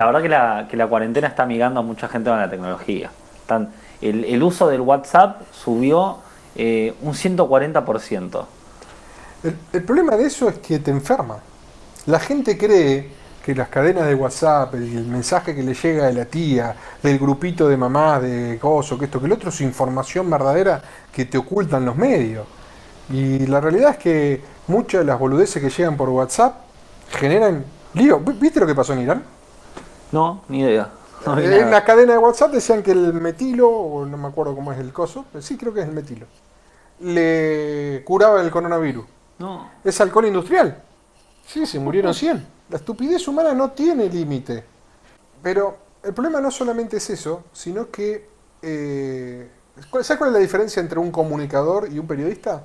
La verdad que la, que la cuarentena está amigando a mucha gente con la tecnología. El, uso del WhatsApp subió eh, un 140%. El, el problema de eso es que te enferma. La gente cree que las cadenas de WhatsApp, el, el mensaje que le llega de la tía, del grupito de mamás, de gozo, que esto, que el otro, es información verdadera que te ocultan los medios. Y la realidad es que muchas de las boludeces que llegan por WhatsApp generan lío. ¿Viste lo que pasó en Irán? No, ni idea. No en nada. la cadena de WhatsApp decían que el metilo, o no me acuerdo cómo es el coso, pero sí creo que es el metilo, le curaba el coronavirus. No. Es alcohol industrial. Sí, se murieron 100. La estupidez humana no tiene límite. Pero el problema no solamente es eso, sino que... eh, ¿cuál- ¿Sabes cuál es la diferencia entre un comunicador y un periodista?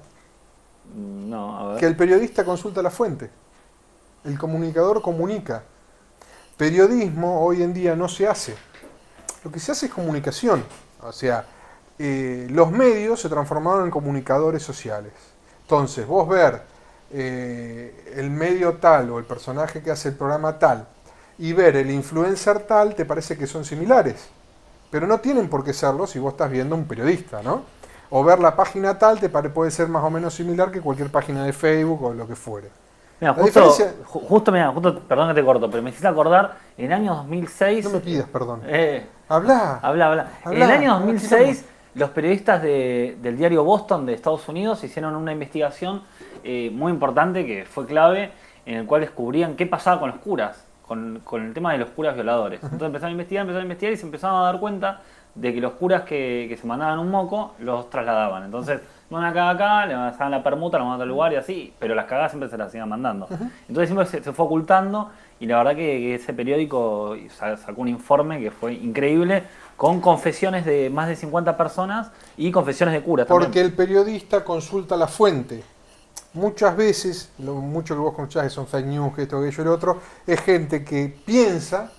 No, a ver. Que el periodista consulta la fuente. El comunicador comunica. Periodismo hoy en día no se hace. Lo que se hace es comunicación. O sea, eh, los medios se transformaron en comunicadores sociales. Entonces, vos ver eh, el medio tal o el personaje que hace el programa tal y ver el influencer tal, te parece que son similares. Pero no tienen por qué serlo si vos estás viendo un periodista, ¿no? O ver la página tal te puede ser más o menos similar que cualquier página de Facebook o lo que fuere. Mira, justo, diferencia- justo, mira, justo, perdón que te corto, pero me hiciste acordar, en el año 2006... No me pidas perdón. Eh, Habla. Habla, habla. En el año habla, 2006, los periodistas de- del diario Boston de Estados Unidos hicieron una investigación eh, muy importante que fue clave, en el cual descubrían qué pasaba con los curas, con, con el tema de los curas violadores. Entonces empezaron a investigar, empezaron a investigar y se empezaron a dar cuenta de que los curas que, que se mandaban un moco los trasladaban. Entonces, van acá, acá, le mandaban la permuta, lo mandaban a otro lugar y así, pero las cagadas siempre se las iban mandando. Entonces siempre se, se fue ocultando y la verdad que, que ese periódico sa- sacó un informe que fue increíble con confesiones de más de 50 personas y confesiones de curas Porque también. el periodista consulta la fuente. Muchas veces, lo mucho que vos escuchás que son fake news, que esto, que aquello, el otro, es gente que piensa,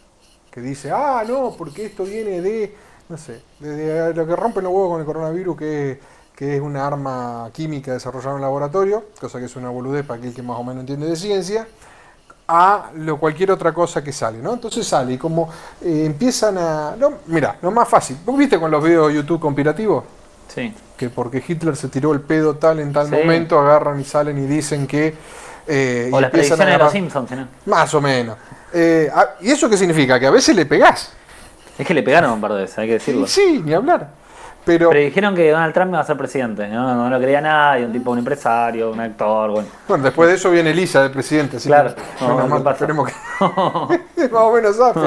que dice, ah, no, porque esto viene de, no sé, de, de lo que rompen los huevos con el coronavirus, que, que es una arma química desarrollada en un laboratorio, cosa que es una boludez para aquel que más o menos entiende de ciencia, a lo, cualquier otra cosa que sale, ¿no? Entonces sale y como eh, empiezan a... No, mira, lo más fácil. ¿Vos viste con los videos de YouTube conspirativos? Sí. que porque Hitler se tiró el pedo tal en tal Sí. momento, agarran y salen y dicen que... eh, O las predicciones de los Simpsons. ¿no? Más o menos. Eh, ah, ¿Y eso qué significa? Que a veces le pegás. Es que le pegaron un par de veces, hay que decirlo. Sí, ni hablar. Pero, dijeron que Donald Trump iba a ser presidente. No, no lo creía nadie, un tipo, un empresario, un actor, bueno. bueno, después de eso viene Elisa de presidente. Así Claro. que, No, esperemos que... más o menos zafe.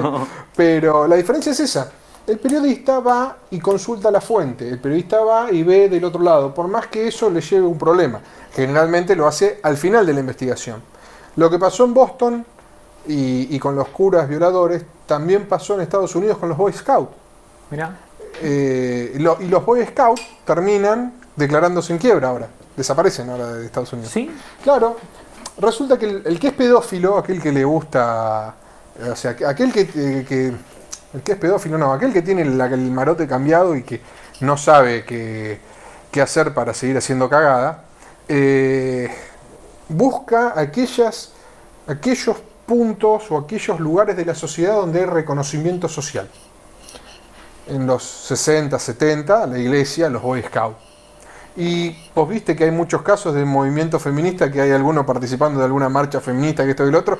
Pero la diferencia es esa. El periodista va y consulta la fuente. El periodista va y ve del otro lado. Por más que eso le lleve un problema. Generalmente lo hace al final de la investigación. Lo que pasó en Boston y, y con los curas violadores también pasó en Estados Unidos con los Boy Scouts. Mira. Eh, lo- y los Boy Scouts terminan declarándose en quiebra ahora. Desaparecen ahora de Estados Unidos. Sí. Claro, resulta que el, el que es pedófilo, aquel que le gusta, o sea, que- aquel que, el que es pedófilo, no, aquel que tiene el marote cambiado y que no sabe qué, qué hacer para seguir haciendo cagada, eh, busca aquellas, aquellos puntos o aquellos lugares de la sociedad donde hay reconocimiento social. En los 60, 70, la iglesia, los Boy Scouts. Y vos viste que hay muchos casos de movimiento feminista, que hay algunos participando de alguna marcha feminista, que esto y lo otro,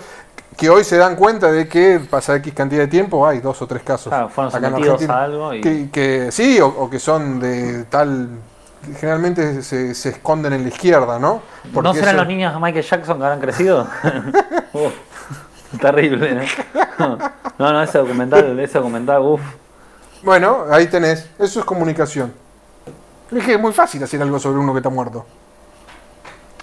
que hoy se dan cuenta de que pasa X cantidad de tiempo, hay dos o tres casos. Claro, fueron acá en a algo y- Que, que sí, o, o que son de tal... Generalmente se, se esconden en la izquierda, ¿no? ¿No serán eso- los niños de Michael Jackson que habrán crecido? Terrible, ¿no? No, no, ese documental, ese documental, uff. Bueno, ahí tenés. Eso es comunicación. Es que es muy fácil hacer algo sobre uno que está muerto.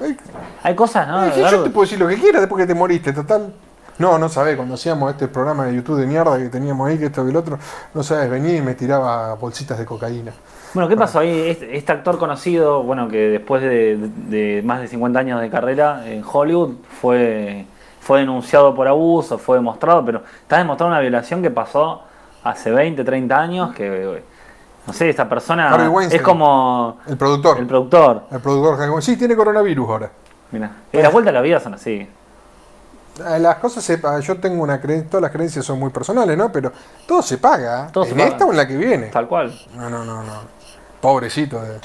Ay, Hay cosas, ¿no? Eh, yo te puedo decir lo que quieras después que te moriste, total. No, no sabés, cuando hacíamos este programa de YouTube de mierda que teníamos ahí, que esto que el otro, no sabes, venía y me tiraba bolsitas de cocaína. Bueno, ¿qué pasó ahí? Este, este actor conocido, bueno, que después de, de más de 50 años de carrera en Hollywood fue, fue denunciado por abuso, fue demostrado, pero está demostrado una violación que pasó hace 20, 30 años, que, no sé, esta persona es como El productor. el El, productor. productor, Harry Weinstein. sí, tiene coronavirus ahora. Mira, las vueltas a la vida son así. Eh, Las cosas se pagan. Yo tengo una creencia, todas las creencias son muy personales, ¿no? Pero todo se paga. Todo se en paga. esta o en la que viene. Tal cual. No, no, no, no. Pobrecito. eh.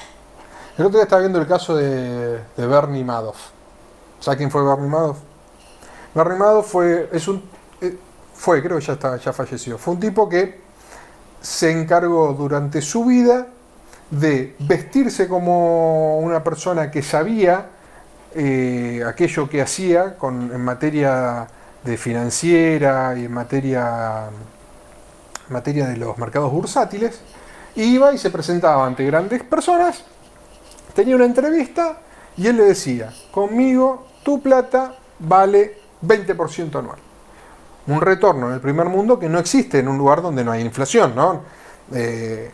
El otro día estaba viendo el caso de, de Bernie Madoff. ¿Sabes quién fue Bernie Madoff? Bernie Madoff fue, es un, eh, fue, creo que ya, está, ya falleció. Fue un tipo que se encargó durante su vida de vestirse como una persona que sabía eh, aquello que hacía con, en materia de financiera y en materia, en materia de los mercados bursátiles. Iba y se presentaba ante grandes personas, tenía una entrevista y él le decía, conmigo tu plata vale 20% anual. Un retorno en el primer mundo que no existe en un lugar donde no hay inflación, ¿no? Eh,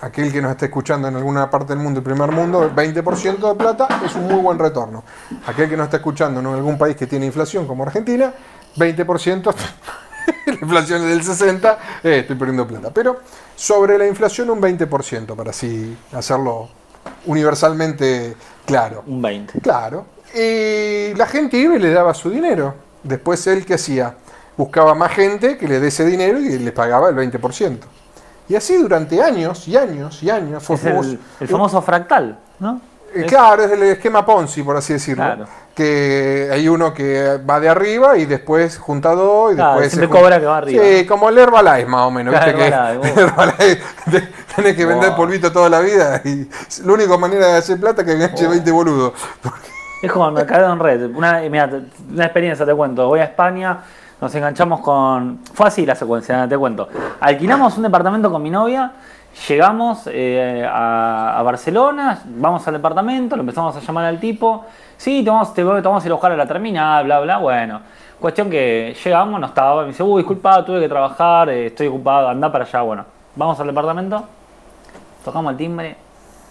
aquel que nos esté escuchando en alguna parte del mundo, el primer mundo, 20% de plata es un muy buen retorno. Aquel que nos está escuchando en algún país que tiene inflación como Argentina, 20%, la inflación es del 60%, eh, estoy perdiendo plata. Pero sobre la inflación un 20%, para así hacerlo universalmente claro. Un 20. Claro. Y la gente iba y le daba su dinero. Después él, ¿qué hacía? Buscaba más gente que le dé ese dinero y les pagaba el 20%. Y así durante años y años y años. Fue Es el, famoso- el famoso fractal, ¿no? Eh, Claro, es el esquema Ponzi, por así decirlo. Claro. Que hay uno que va de arriba y después junta dos y Claro, después. siempre se cobra que va arriba, Sí, como el Herbalife más o menos. Claro, ¿viste? Que Herbalife, el Herbalife, te- tenés que vender Wow. polvito toda la vida y la única manera de hacer plata es que enganche 20 boludos. Es como el mercado en red. Una, mirá, una experiencia te cuento. Voy a España, nos enganchamos con. Fue así la secuencia, te cuento. Alquilamos un departamento con mi novia, llegamos eh, a, Barcelona, vamos al departamento, lo empezamos a llamar al tipo. Sí, te vamos, te vamos a ir a buscar a la terminal, bla, bla. Bueno, cuestión que llegamos, no estaba. Me dice, uy, disculpa, tuve que trabajar, eh, estoy ocupado, anda para allá. Bueno, vamos al departamento, tocamos el timbre,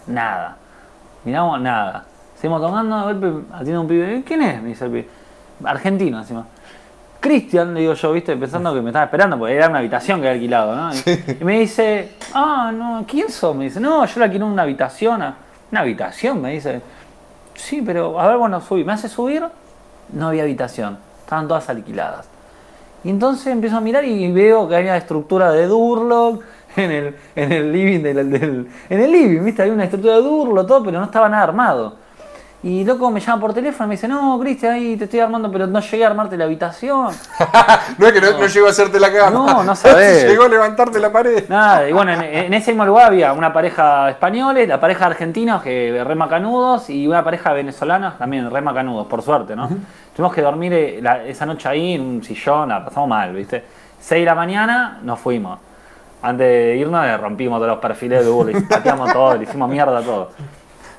nada. Miramos nada. Seguimos tocando, de golpe atiende un pibe. ¿Quién es? Me dice el pibe. Argentino encima. Cristian, le digo yo, viste, pensando que me estaba esperando, porque era una habitación que había alquilado, ¿no? Y, y me dice, ah, no, ¿quién sos? Me dice, no, yo le alquilé una habitación. ¿Una habitación? Me dice. Sí, pero a ver, bueno, subí. Me hace subir, no había habitación. Estaban todas alquiladas. Y entonces empiezo a mirar y veo que había estructura de Durlock en el, en el living del, del- En el living, ¿viste? Había una estructura de Durlock, todo, pero no estaba nada armado. Y loco me llama por teléfono y me dice, no, Cristian, ahí te estoy armando, pero no llegué a armarte la habitación. No es que no, no llegó a hacerte la cama. No, no sabés. llegó a levantarte la pared. Nada, y bueno, en, en ese mismo lugar había una pareja españoles, la pareja argentina, que re macanudos, y una pareja venezolana, también re macanudos, por suerte, ¿no? Tuvimos que dormir eh, la- esa noche ahí en un sillón, la pasamos mal, ¿viste? 6 de la mañana nos fuimos. Antes de irnos le rompimos todos los perfiles de Google, le pateamos todo, le hicimos mierda a todo.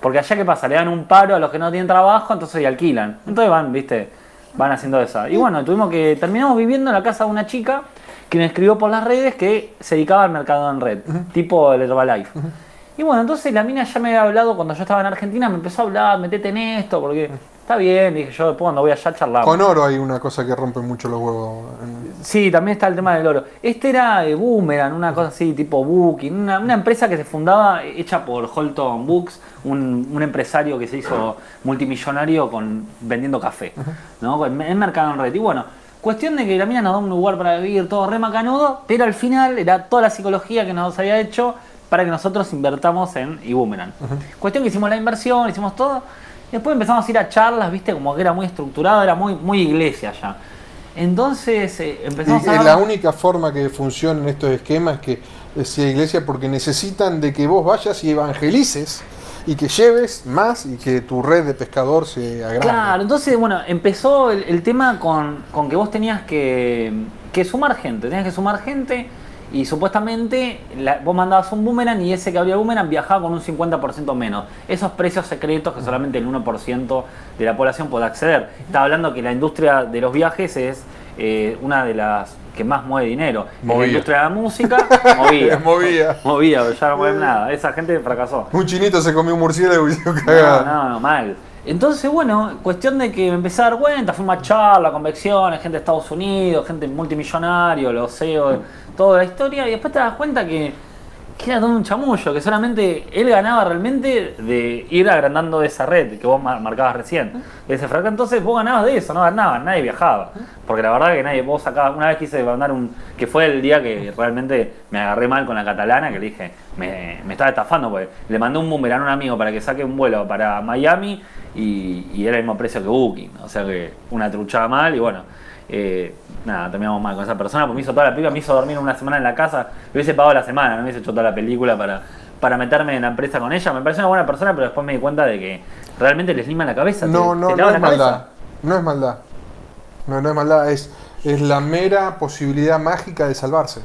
Porque allá, ¿qué pasa? Le dan un paro a los que no tienen trabajo, entonces y alquilan. Entonces van, ¿viste? Van haciendo esa. Y bueno, tuvimos que. Terminamos viviendo en la casa de una chica que me escribió por las redes que se dedicaba al mercado en red, tipo el Herbalife. Y bueno, entonces la mina ya me había hablado cuando yo estaba en Argentina, me empezó a hablar, metete en esto, porque está bien, dije yo, después cuando voy allá charlamos. Con oro hay una cosa que rompe mucho los huevos. Sí, también está el tema del oro. Este era eh, Boomerang, una cosa así, tipo Booking, una, una empresa que se fundaba, eh, hecha por Holton Books, un, un empresario que se hizo multimillonario con vendiendo café, ¿no? En, en mercado en red. Y bueno, cuestión de que la mina nos da un lugar para vivir, todo re macanudo, pero al final era toda la psicología que nos había hecho para que nosotros invertamos en eBoomerang. Cuestión que hicimos la inversión, hicimos todo. Después empezamos a ir a charlas, viste, como que era muy estructurado, era muy, muy iglesia ya. Entonces eh, empezamos Y, a la única forma que funcionan estos esquemas es que sea iglesia porque necesitan de que vos vayas y evangelices y que lleves más y que tu red de pescador se agrande. Claro, entonces, bueno, empezó el, el tema con, con que vos tenías que, que sumar gente, tenías que sumar gente y supuestamente la- vos mandabas un boomerang y ese que abría el boomerang viajaba con un 50% menos. Esos precios secretos que solamente el 1% de la población puede acceder. Estaba hablando que la industria de los viajes es eh, una de las que más mueve dinero. Es La Movía. industria de la música, movía. Movía. Movía, pero ya no mueve nada. Esa gente fracasó. Un chinito se comió un murciélago y se no, no, mal. Entonces, bueno, cuestión de que me empecé a dar cuenta, fue una charla, convecciones, gente de Estados Unidos, gente multimillonario, los CEO, toda la historia, y después te das cuenta que que era todo un chamullo, que solamente él ganaba realmente de ir agrandando esa red que vos mar- marcabas recién. Ese fractal, entonces vos ganabas de eso, no ganabas, nadie viajaba. Porque la verdad que nadie, vos sacabas, una vez quise mandar un, que fue el día que realmente me agarré mal con la catalana, que le dije, me, me estaba estafando, porque le mandé un boomerang a un amigo para que saque un vuelo para Miami y, y era el mismo precio que Booking. O sea que una truchada mal y bueno. Eh, nada, terminamos mal con esa persona, porque me hizo toda la película, me hizo dormir una semana en la casa, le hubiese pagado la semana, no me hubiese hecho toda la película para, para meterme en la empresa con ella. Me pareció una buena persona, pero después me di cuenta de que realmente les lima la cabeza. te- No, te no, no es la cabeza. maldad. No es maldad. No, no es maldad. Es, es la mera posibilidad mágica de salvarse.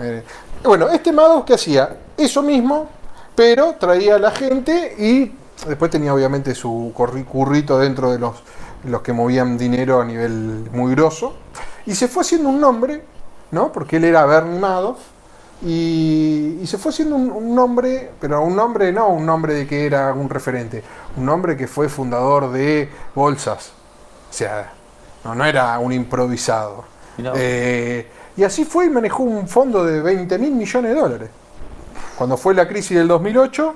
Eh, bueno, este Madoff que hacía eso mismo, pero traía a la gente y después tenía obviamente su currito dentro de los, los que movían dinero a nivel muy grosso. Y se fue haciendo un nombre, ¿no? Porque él era Bernie Madoff. Y, y se fue haciendo un, un nombre, pero un nombre no un nombre de que era un referente, un nombre que fue fundador de bolsas. O sea, no, no era un improvisado. Eh, y así fue y manejó un fondo de 20 mil millones de dólares. Cuando fue la crisis del 2008,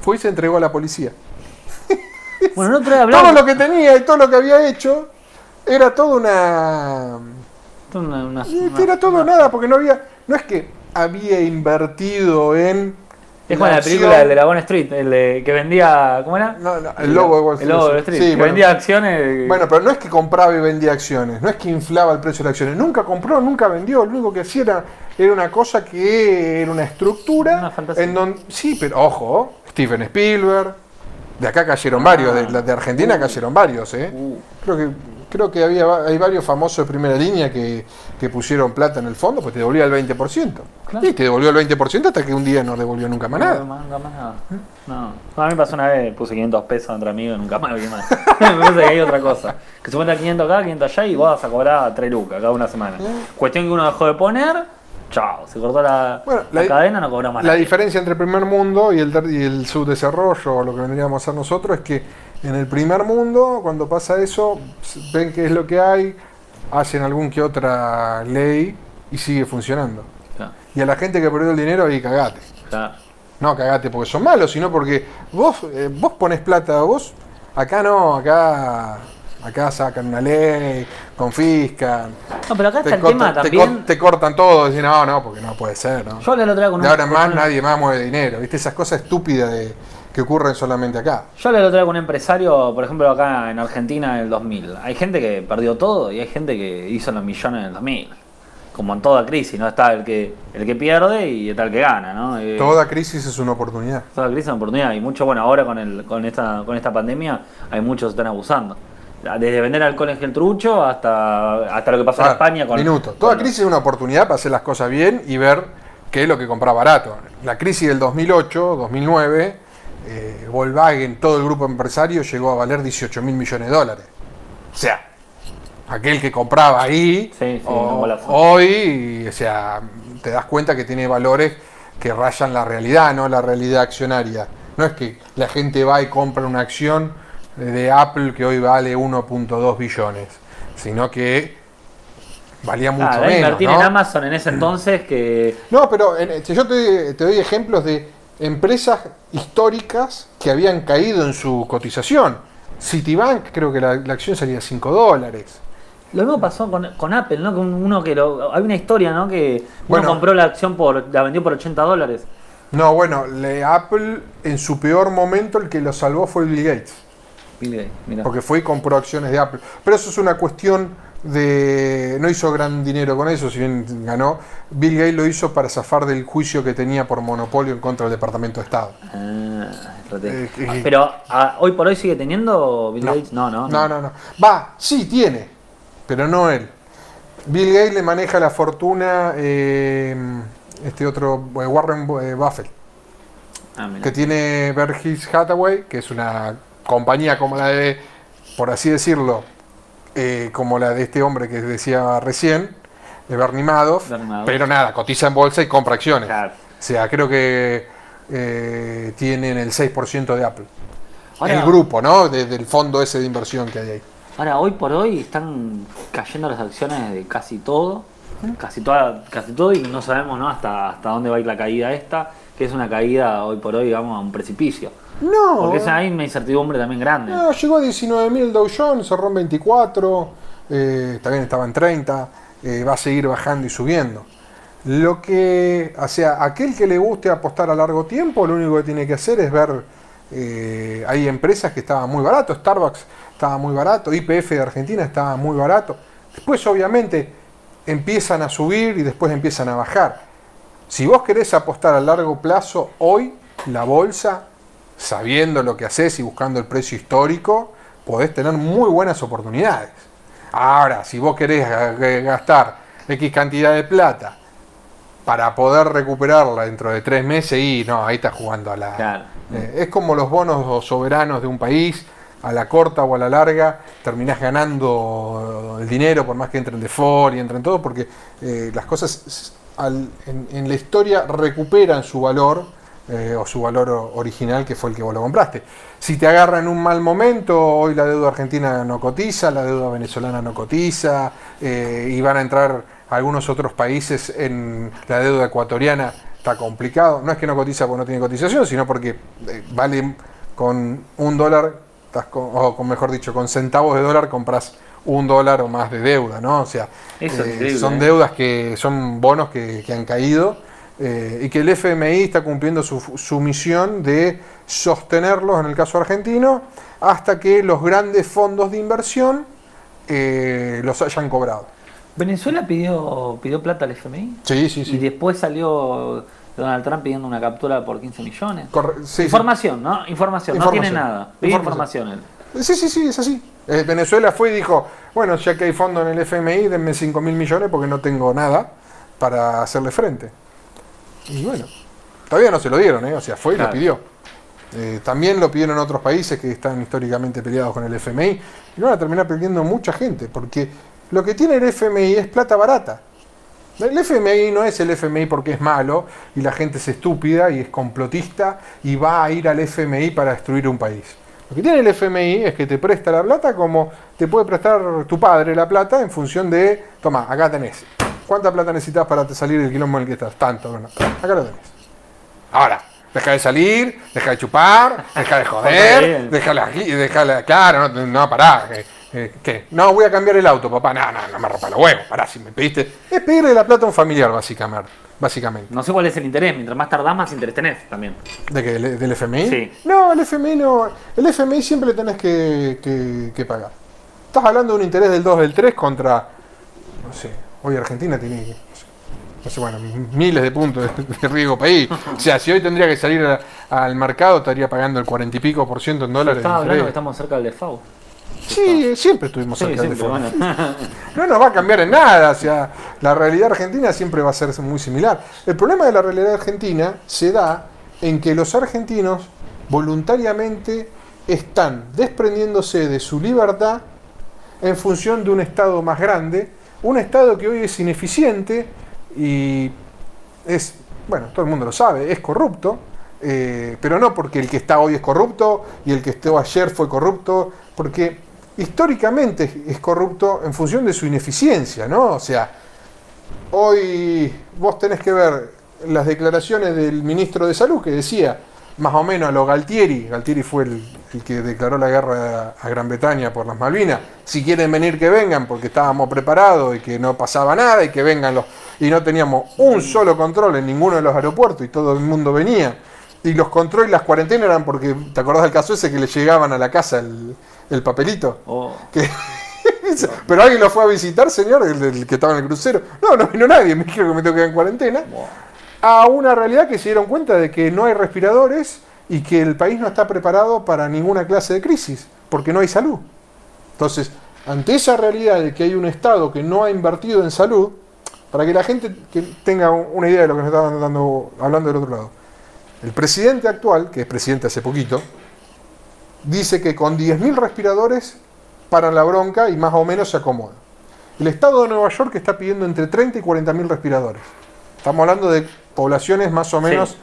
fue y se entregó a la policía. Bueno, no hablamos. Todo lo que tenía y todo lo que había hecho era todo una... Una- una- y una- era todo nada, porque no había... No es que había invertido en... Es como la película del de la Wall Street, el de, que vendía. ¿Cómo era? No, no, el logo de Wall El logo de Wall Street. Street. Sí, que bueno. vendía acciones. Bueno, pero no es que compraba y vendía acciones, no es que inflaba el precio de las acciones, nunca compró, nunca vendió, lo único que hacía era, era una cosa que era una estructura Una fantasía. en donde sí, pero ojo, Steven Spielberg, de acá cayeron varios, de, la- de Argentina cayeron varios, ¿eh? Uh, Creo que creo que había hay varios famosos de primera línea que, que pusieron plata en el fondo, pues te devolvía el 20%. Claro. Y te devolvió el 20% hasta que un día no devolvió nunca más nada. No, nunca más nada. No. No, a mí me pasó una vez, puse 500 pesos entre amigos nunca más vi más. me parece que hay otra cosa. Que se cuenta 500 acá, 500 allá y vos vas a cobrar 3 lucas cada una semana. Cuestión que uno dejó de poner, chao, se cortó la, Bueno, la la- cadena, no cobró más La nadie. diferencia entre el primer mundo y el, ter- y el subdesarrollo, o lo que vendríamos a hacer nosotros, es que en el primer mundo, cuando pasa eso, ven qué es lo que hay, hacen algún que otra ley y sigue funcionando. Claro, Y a la gente que perdió el dinero, ahí cagate. claro. No cagate porque son malos, sino porque vos, eh, vos pones plata, vos, acá no, acá, acá sacan una ley, confiscan, No, pero acá te, está el cortan, tema te también. te cortan todo, decís, no, no, porque no puede ser, ¿no? Yo otro día con un. De ahora más un- nadie más mueve dinero, ¿viste? Esas cosas estúpidas de, que ocurren solamente acá. Yo el otro día con un empresario, por ejemplo, acá en Argentina en el 2000. Hay gente que perdió todo y hay gente que hizo los millones en el 2000. Como en toda crisis, ¿no? Está el que, el que pierde y está el que gana, ¿no? Eh, Toda crisis es una oportunidad. toda crisis es una oportunidad. Y mucho, bueno, ahora con, el, con, esta, con esta pandemia hay muchos que están abusando. Desde vender alcohol en gel trucho hasta, hasta lo que pasó en España con. minuto. con- Toda crisis es una oportunidad para hacer las cosas bien y ver qué es lo que compra barato. La crisis del 2008, 2009, eh, Volkswagen, todo el grupo empresario llegó a valer 18 mil millones de dólares. O sea, aquel que compraba ahí, Sí, sí, o- un golazo. hoy, o sea, te das cuenta que tiene valores que rayan la realidad, no la realidad accionaria. No es que la gente va y compra una acción de Apple que hoy vale 1.2 billones, sino que valía mucho Ah, menos. invertir ¿no? en Amazon en ese entonces que. No, pero en- si yo te, te doy ejemplos de empresas históricas que habían caído en su cotización. Citibank, creo que la, la acción salía 5 dólares. Lo mismo pasó con, con Apple, ¿no? Con uno que lo, hay una historia, ¿no? Que uno Bueno. compró la acción por, la vendió por 80 dólares. No, bueno, le- Apple en su peor momento el que lo salvó fue Bill Gates, Bill Gates, mirá. porque fue y compró acciones de Apple. Pero eso es una cuestión de... No hizo gran dinero con eso, si bien ganó. Bill Gates lo hizo para zafar del juicio que tenía por monopolio en contra del Departamento de Estado. Ah. Eh, eh, Pero ah, hoy por hoy sigue teniendo Bill Gates. No, no, No, no, no. Va, sí tiene, pero no él. Bill Gates le maneja la fortuna eh, este otro eh, Warren Buffett, Ah, que tiene Berkshire Hathaway, que es una compañía como la de, por así decirlo, eh, como la de este hombre que decía recién, de Bernie Madoff, Bernie Madoff. pero nada, cotiza en bolsa y compra acciones. Claro. O sea, creo que eh, tienen el 6% de Apple. Ahora- el grupo, ¿no? De- del fondo ese de inversión que hay ahí. Ahora, hoy por hoy están cayendo las acciones de casi todo. casi, toda, casi todo y no sabemos ¿no? hasta, hasta dónde va a ir la caída esta, que es una caída hoy por hoy, digamos, a un precipicio. No. Porque esa hay una incertidumbre también grande. No, llegó a 19.000 Dow Jones, cerró en 24, eh, también estaba en 30, eh, va a seguir bajando y subiendo. Lo que, o sea, aquel que le guste apostar a largo tiempo, lo único que tiene que hacer es ver, eh, hay empresas que estaban muy barato, Starbucks estaba muy barato, IPF de Argentina estaba muy barato. Después obviamente empiezan a subir y después empiezan a bajar. Si vos querés apostar a largo plazo, hoy la bolsa, sabiendo lo que haces y buscando el precio histórico, podés tener muy buenas oportunidades. Ahora, si vos querés gastar X cantidad de plata para poder recuperarla dentro de tres meses, y no, ahí estás jugando a la... Claro. Eh, es como los bonos soberanos de un país, a la corta o a la larga, terminás ganando el dinero por más que entren de default y entren todo, porque eh, las cosas al- en, en la historia recuperan su valor eh, o su valor original que fue el que vos lo compraste. Si te agarra en un mal momento, hoy la deuda argentina no cotiza, la deuda venezolana no cotiza, eh, y van a entrar algunos otros países en la deuda ecuatoriana, está complicado. No es que no cotiza porque no tiene cotización, sino porque eh, vale con un dólar, estás con- o con mejor dicho, con centavos de dólar compras un dólar o más de deuda, ¿no? O sea, son deudas que son bonos que, que han caído eh, y que el FMI está cumpliendo su, su misión de sostenerlos, en el caso argentino, hasta que los grandes fondos de inversión eh, los hayan cobrado. Venezuela pidió, pidió plata al FMI Sí, sí, y sí. después salió Donald Trump pidiendo una captura por 15 millones. Corre- sí, sí. información, ¿no? Información, no tiene nada. Pidió Información. información. él. Sí, sí, sí, es así. Eh, Venezuela fue y dijo, bueno, ya que hay fondo en el FMI, denme 5 mil millones porque no tengo nada para hacerle frente. Y bueno, todavía no se lo dieron, ¿eh? o sea, fue y Claro. lo pidió. Eh, también lo pidieron otros países que están históricamente peleados con el FMI y van a terminar perdiendo mucha gente porque lo que tiene el FMI es plata barata. El FMI no es el FMI porque es malo y la gente es estúpida y es complotista y va a ir al FMI para destruir un país. Lo que tiene el FMI es que te presta la plata como te puede prestar tu padre la plata en función de, toma, acá tenés. ¿Cuánta plata necesitas para te salir del quilombo en el que estás? Tanto, bueno, acá lo tenés. Ahora, deja de salir, deja de chupar, deja de joder, déjala aquí, déjala, claro, no, no pará. eh, eh, ¿Qué? No, voy a cambiar el auto, papá. No, no, no me rompa los huevos, pará, si me pediste. Es pedirle la plata a un familiar, básicamente. básicamente. No sé cuál es el interés. Mientras más tardás, más interés tenés también. ¿De qué? ¿Del del FMI? Sí. No, el FMI no. El FMI siempre le tenés que, que- que pagar. Estás hablando de un interés del 2 del 3 contra. No sé. Hoy Argentina tiene. no sé, bueno, miles de puntos de, riesgo país. O sea, si hoy tendría que salir a- al mercado, estaría pagando el 40 y pico por ciento en dólares. Estaba hablando que estamos cerca del default. Sí, siempre estuvimos Sí, cerca del siempre, default. bueno. No nos va a cambiar en nada, o sea, la realidad argentina siempre va a ser muy similar. El problema de la realidad argentina se da en que los argentinos voluntariamente están desprendiéndose de su libertad en función de un Estado más grande, un Estado que hoy es ineficiente y es, bueno, todo el mundo lo sabe, es corrupto, eh, pero no porque el que está hoy es corrupto y el que estuvo ayer fue corrupto, porque históricamente es corrupto en función de su ineficiencia, ¿no? O sea, hoy vos tenés que ver las declaraciones del ministro de Salud que decía, más o menos a lo Galtieri, Galtieri fue el, el que declaró la guerra a Gran Bretaña por las Malvinas, si quieren venir que vengan porque estábamos preparados y que no pasaba nada y que vengan los... Y no teníamos un solo control en ninguno de los aeropuertos y todo el mundo venía. Y los controles y las cuarentenas eran porque, ¿te acordás del caso ese que le llegaban a la casa el, el papelito? Oh, Que- Pero alguien lo fue a visitar, señor, el, el que estaba en el crucero. No, no vino nadie, me dijeron que me tengo que quedar en cuarentena. wow. A una realidad que se dieron cuenta de que no hay respiradores y que el país no está preparado para ninguna clase de crisis, porque no hay salud. Entonces, ante esa realidad de que hay un Estado que no ha invertido en salud, para que la gente tenga una idea de lo que nos estaban dando, hablando del otro lado, el presidente actual, que es presidente hace poquito, dice que con 10.000 respiradores paran la bronca y más o menos se acomoda. El estado de Nueva York está pidiendo entre 30 y 40.000 respiradores. Estamos hablando de poblaciones más o menos Sí.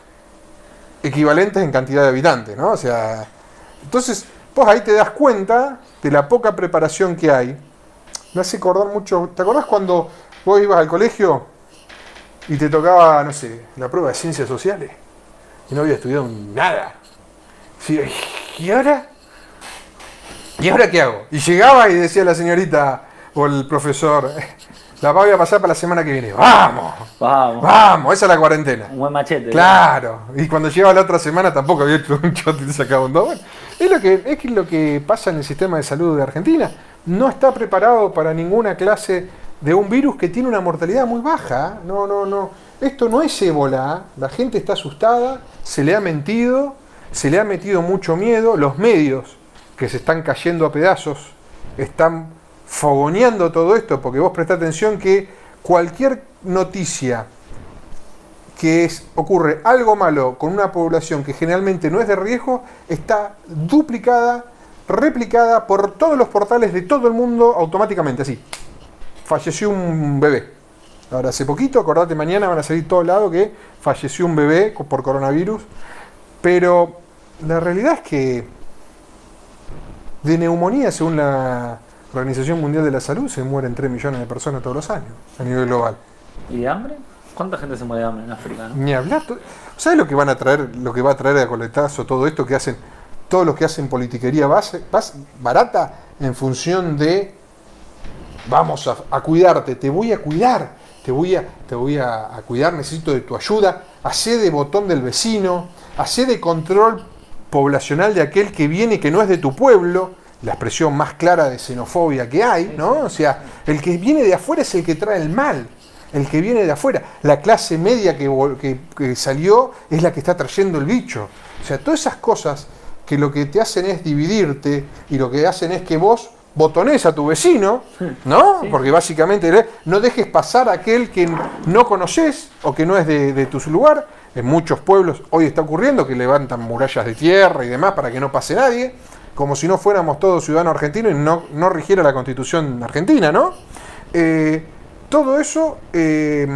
equivalentes en cantidad de habitantes, ¿no? O sea, entonces, vos ahí te das cuenta de la poca preparación que hay. Me hace acordar mucho, ¿te acordás cuando vos ibas al colegio y te tocaba, no sé, la prueba de ciencias sociales y no había estudiado nada. Sí, ¿Y ahora? ¿Y ahora qué hago? Y llegaba y decía la señorita o el profesor, la voy a pasar para la semana que viene. ¡Vamos! Vamos. ¡Vamos! Esa es la cuarentena. Un buen machete. Claro. Y cuando llegaba la otra semana tampoco había hecho un shot y sacaba un dos. Bueno, es lo que es lo que pasa en el sistema de salud de Argentina. No está preparado para ninguna clase de un virus que tiene una mortalidad muy baja. No, no, no. Esto no es ébola. La gente está asustada, se le ha mentido, se le ha metido mucho miedo. Los medios que se están cayendo a pedazos están fogoneando todo esto, porque vos prestá atención que cualquier noticia que ocurre algo malo con una población que generalmente no es de riesgo, está duplicada, replicada por todos los portales de todo el mundo automáticamente, así. Falleció un bebé. Ahora, hace poquito, acordate, mañana van a salir todos lados que falleció un bebé por coronavirus. Pero la realidad es que de neumonía, según la Organización Mundial de la Salud, se mueren 3 millones de personas todos los años a nivel global. ¿Y de hambre? ¿Cuánta gente se muere de hambre en África? no? Ni hablar. ¿Sabes lo que van a traer, lo que va a traer a coletazo todo esto que hacen, todos los que hacen politiquería base, bas- barata en función de vamos a, a cuidarte, te voy a cuidar, te voy a, te voy a, a cuidar, necesito de tu ayuda, hacé de botón del vecino, hacé de control poblacional de aquel que viene que no es de tu pueblo, la expresión más clara de xenofobia que hay, ¿no? O sea, el que viene de afuera es el que trae el mal, el que viene de afuera. La clase media que, que- que salió es la que está trayendo el bicho. O sea, todas esas cosas que lo que te hacen es dividirte y lo que hacen es que vos botones a tu vecino, ¿no? Sí. Porque básicamente no dejes pasar a aquel que no conoces o que no es de, de tu lugar. En muchos pueblos hoy está ocurriendo que levantan murallas de tierra y demás para que no pase nadie, como si no fuéramos todos ciudadanos argentinos y no, no rigiera la constitución argentina, ¿no? Eh, todo eso eh,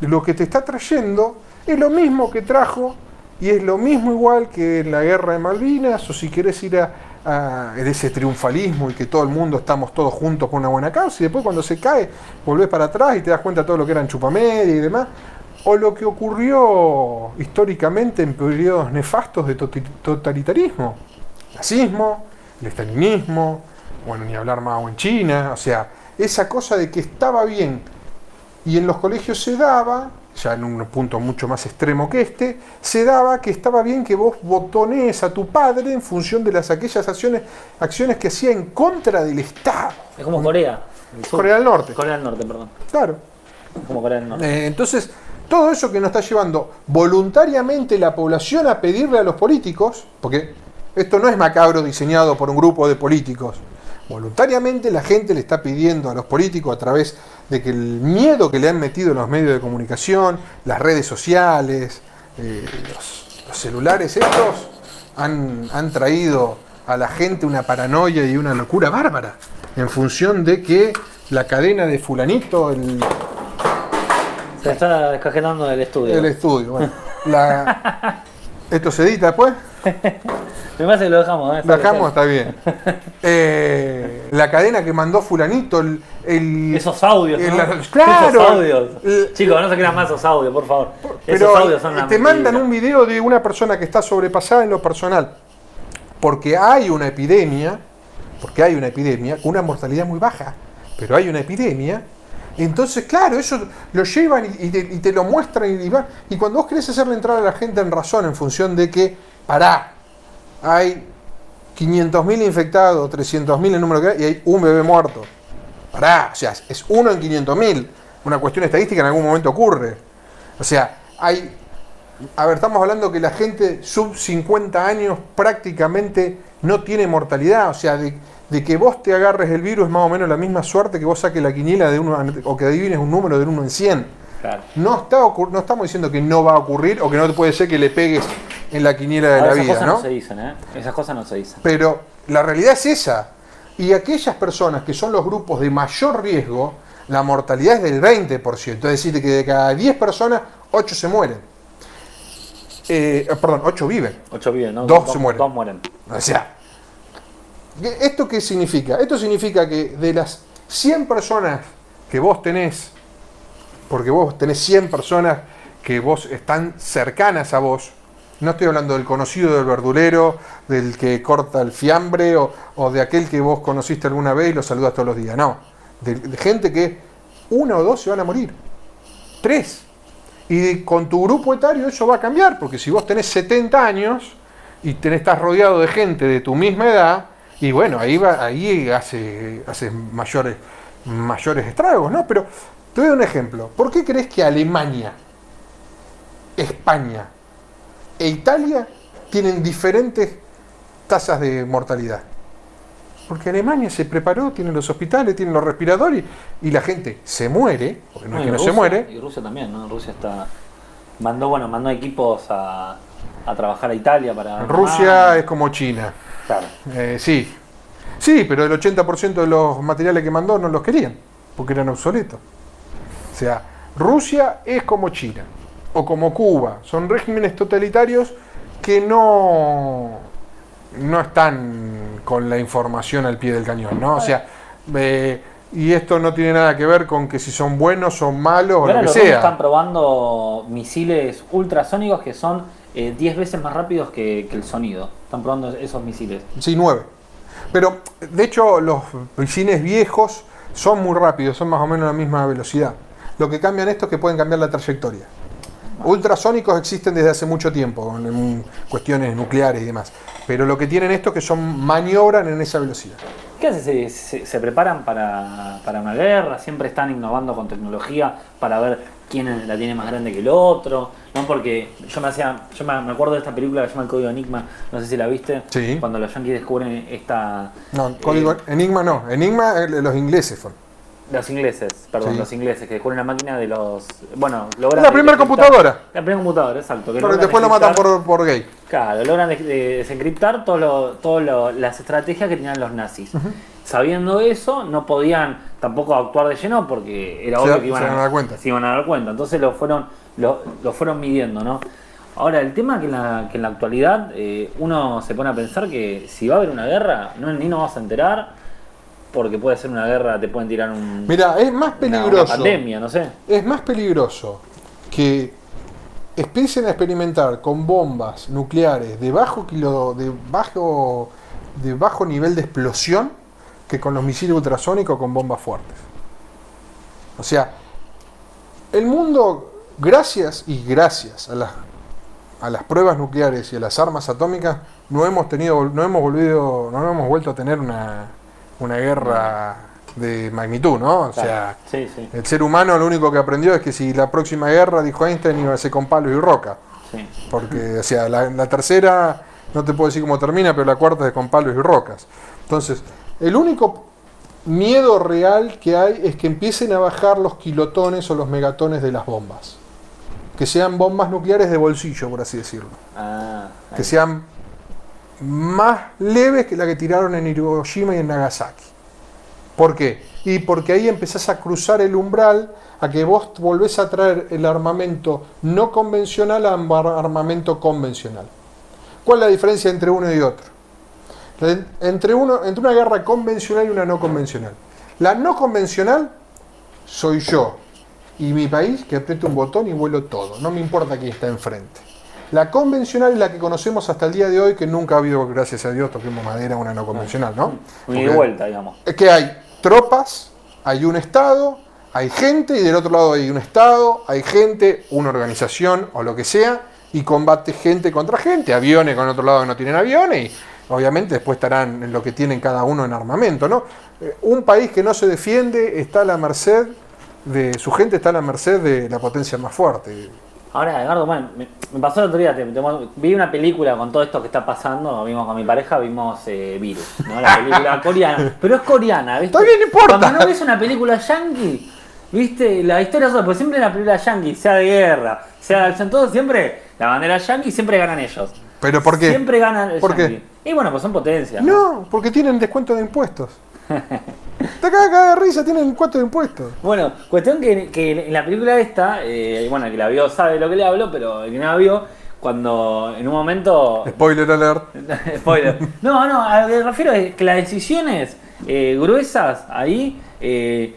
lo que te está trayendo es lo mismo que trajo y es lo mismo igual que en la guerra de Malvinas o si querés ir a, ese triunfalismo y que todo el mundo estamos todos juntos por una buena causa y después cuando se cae volvés para atrás y te das cuenta de todo lo que eran chupamedia y demás o lo que ocurrió históricamente en periodos nefastos de totalitarismo nazismo, el estalinismo, bueno, ni hablar más o en China, o sea, esa cosa de que estaba bien y en los colegios se daba, ya en un punto mucho más extremo que este, se daba que estaba bien que vos botones a tu padre en función de las aquellas acciones, acciones que hacía en contra del Estado. Es como Corea. Corea del Norte. Corea del Norte, perdón. Claro. Como Corea del Norte. Eh, entonces, todo eso que nos está llevando voluntariamente la población a pedirle a los políticos, porque esto no es macabro diseñado por un grupo de políticos, voluntariamente la gente le está pidiendo a los políticos a través de que el miedo que le han metido en los medios de comunicación, las redes sociales, eh, los, los celulares estos, han, han traído a la gente una paranoia y una locura bárbara, en función de que la cadena de fulanito, el, Se está descajetando del estudio. el estudio. Bueno, la- ¿Esto se edita después? Me parece que lo dejamos. ¿eh? Lo dejamos, está bien. Eh, la cadena que mandó Fulanito, el. el- Esos audios, el- ¿no? la- claro. Esos audios. El- Chicos, no se crean más esos audios, por favor. pero esos audios son te mandan un video de una persona que está sobrepasada en lo personal. Porque hay una epidemia, porque hay una epidemia con una mortalidad muy baja, pero hay una epidemia. Entonces, claro, eso lo llevan y, te, y te lo muestran y, y cuando vos querés hacerle entrar a la gente en razón en función de que, pará, hay 500.000 infectados, 300.000 el número que hay, y hay un bebé muerto. Pará, o sea, es uno en 500.000. Una cuestión estadística en algún momento ocurre. O sea, hay. A ver, estamos hablando que la gente sub 50 años prácticamente no tiene mortalidad. O sea, de, de que vos te agarres el virus es más o menos la misma suerte que vos saques la quiniela de uno o que adivines un número de uno en 100. Claro. No, está no estamos diciendo que no va a ocurrir o que no puede ser que le pegues en la quiniela de Ahora, la esas vida, cosas ¿no? no se dicen, ¿eh? Esas cosas no se dicen. Pero la realidad es esa. Y aquellas personas que son los grupos de mayor riesgo, la mortalidad es del 20%. Es decir, que de cada 10 personas, 8 se mueren. Eh, eh, perdón, 8 viven. Ocho viven, ¿no? Dos se mueren. Dos mueren. O sea, ¿qué- ¿esto qué significa? Esto significa que de las 100 personas que vos tenés porque vos tenés 100 personas que vos están cercanas a vos. No estoy hablando del conocido del verdulero, del que corta el fiambre o, o de aquel que vos conociste alguna vez y lo saludas todos los días. No, de, gente que una o dos se van a morir. Tres. Y con tu grupo etario eso va a cambiar, porque si vos tenés 70 años y tenés, estás rodeado de gente de tu misma edad, y bueno, ahí, va, ahí hace, hace mayores, mayores estragos, ¿no? Pero te doy un ejemplo. ¿Por qué crees que Alemania, España e Italia tienen diferentes tasas de mortalidad? Porque Alemania se preparó, tiene los hospitales, tiene los respiradores y la gente se muere, porque no, es que no se muere. Y Rusia también, ¿no? Rusia está. Mandó, bueno, mandó equipos a, a trabajar a Italia para. Rusia Ah, es como China. Claro. Eh, sí. Sí, pero el 80% de los materiales que mandó no los querían, porque eran obsoletos. O sea, Rusia es como China o como Cuba. Son regímenes totalitarios que no, no están con la información al pie del cañón, ¿no? O sea, eh, y esto no tiene nada que ver con que si son buenos, son malos o lo que los rusos están sea. probando misiles ultrasónicos que son eh, 10 veces más rápidos que, que el sonido. Están probando esos misiles. Sí, nueve. Pero, de hecho, los piscines viejos son muy rápidos, son más o menos la misma velocidad. Lo que cambian esto es que pueden cambiar la trayectoria. Ultrasónicos existen desde hace mucho tiempo, en, cuestiones nucleares y demás. Pero lo que tienen esto es que son maniobran en esa velocidad. ¿Qué hacen? ¿Se, se, se preparan para, para una guerra? ¿Siempre están innovando con tecnología para ver quién la tiene más grande que el otro? ¿No? Porque yo me hacía, yo me me acuerdo de esta película que se llama El Código Enigma, no sé si la viste, Sí. cuando los yankees descubren esta... No, código eh, Enigma no. Enigma eh, los ingleses fueron. Los ingleses, perdón, Sí. los ingleses, que descubren la máquina de los... Bueno, logran... La primera computadora. La primera computadora, exacto. que logran después lo matan por, por gay. Claro, logran de- desencriptar todas todo lo- las estrategias que tenían los nazis. Sabiendo eso, no podían tampoco actuar de lleno porque era Se- obvio que iban se iban a dar cuenta. se iban a dar cuenta. Entonces lo fueron, lo, lo fueron midiendo, ¿no? Ahora, el tema que en la, que en la actualidad eh, uno se pone a pensar que si va a haber una guerra, no, ni nos vamos a enterar, porque puede ser una guerra, te pueden tirar un, Mira, es más una- peligroso. una pandemia, no sé. Es más peligroso que empiecen a experimentar con bombas nucleares de bajo, kilo, de bajo, de bajo nivel de explosión que con los misiles ultrasónicos con bombas fuertes. O sea, el mundo, gracias y gracias a las, a las pruebas nucleares y a las armas atómicas, no hemos tenido, no hemos volvido, no hemos vuelto a tener una, una guerra de magnitud, ¿no? O sea, sí, sí, el ser humano lo único que aprendió es que si la próxima guerra, dijo Einstein, iba a ser con palos y roca. sí. Porque, o sea, la, la tercera, no te puedo decir cómo termina, pero la cuarta es con palos y rocas. Entonces, el único miedo real que hay es que empiecen a bajar los kilotones o los megatones de las bombas. Que sean bombas nucleares de bolsillo, por así decirlo. Ah, Que sean más leves que la que tiraron en Hiroshima y en Nagasaki. ¿Por qué? Y porque ahí empezás a cruzar el umbral a que vos volvés a traer el armamento no convencional a armamento convencional. ¿Cuál es la diferencia entre uno y otro? Entre, uno, entre una guerra convencional y una no convencional. La no convencional soy yo y mi país que aprieto un botón y vuelo todo. No me importa quién está enfrente. La convencional es la que conocemos hasta el día de hoy, que nunca ha habido, gracias a Dios, toquemos madera, una no convencional, ¿no? y Porque- vuelta, digamos. es que hay tropas, hay un Estado, hay gente y del otro lado hay un Estado, hay gente, una organización o lo que sea, y combate gente contra gente, aviones con otro lado que no tienen aviones, y obviamente después estarán en lo que tienen cada uno en armamento, ¿no? Eh, Un país que no se defiende está a la merced de, su gente está a la merced de la potencia más fuerte. Ahora, Edgardo, bueno, me, me pasó el otro día, te- te- vi una película con todo esto que está pasando, vimos con mi pareja, vimos eh, Virus, ¿no? La película coreana, pero es coreana, ¿viste? No importa. Cuando no ves una película yankee, ¿viste? La historia es otra, porque siempre en la película yankee, sea de guerra, sea de todo siempre, la bandera yankee siempre ganan ellos. ¿Pero por qué? Siempre ganan el ¿Por qué? Y bueno, pues son potencias. No, porque tienen descuento de impuestos. Te caga caga de risa, tienen de impuestos. Bueno, cuestión que, que en la película esta, eh, bueno, el que la vio sabe de lo que le hablo, pero el que no la vio, cuando en un momento Spoiler alert. Spoiler. No, no, a lo que me refiero es que las decisiones eh, gruesas ahí eh,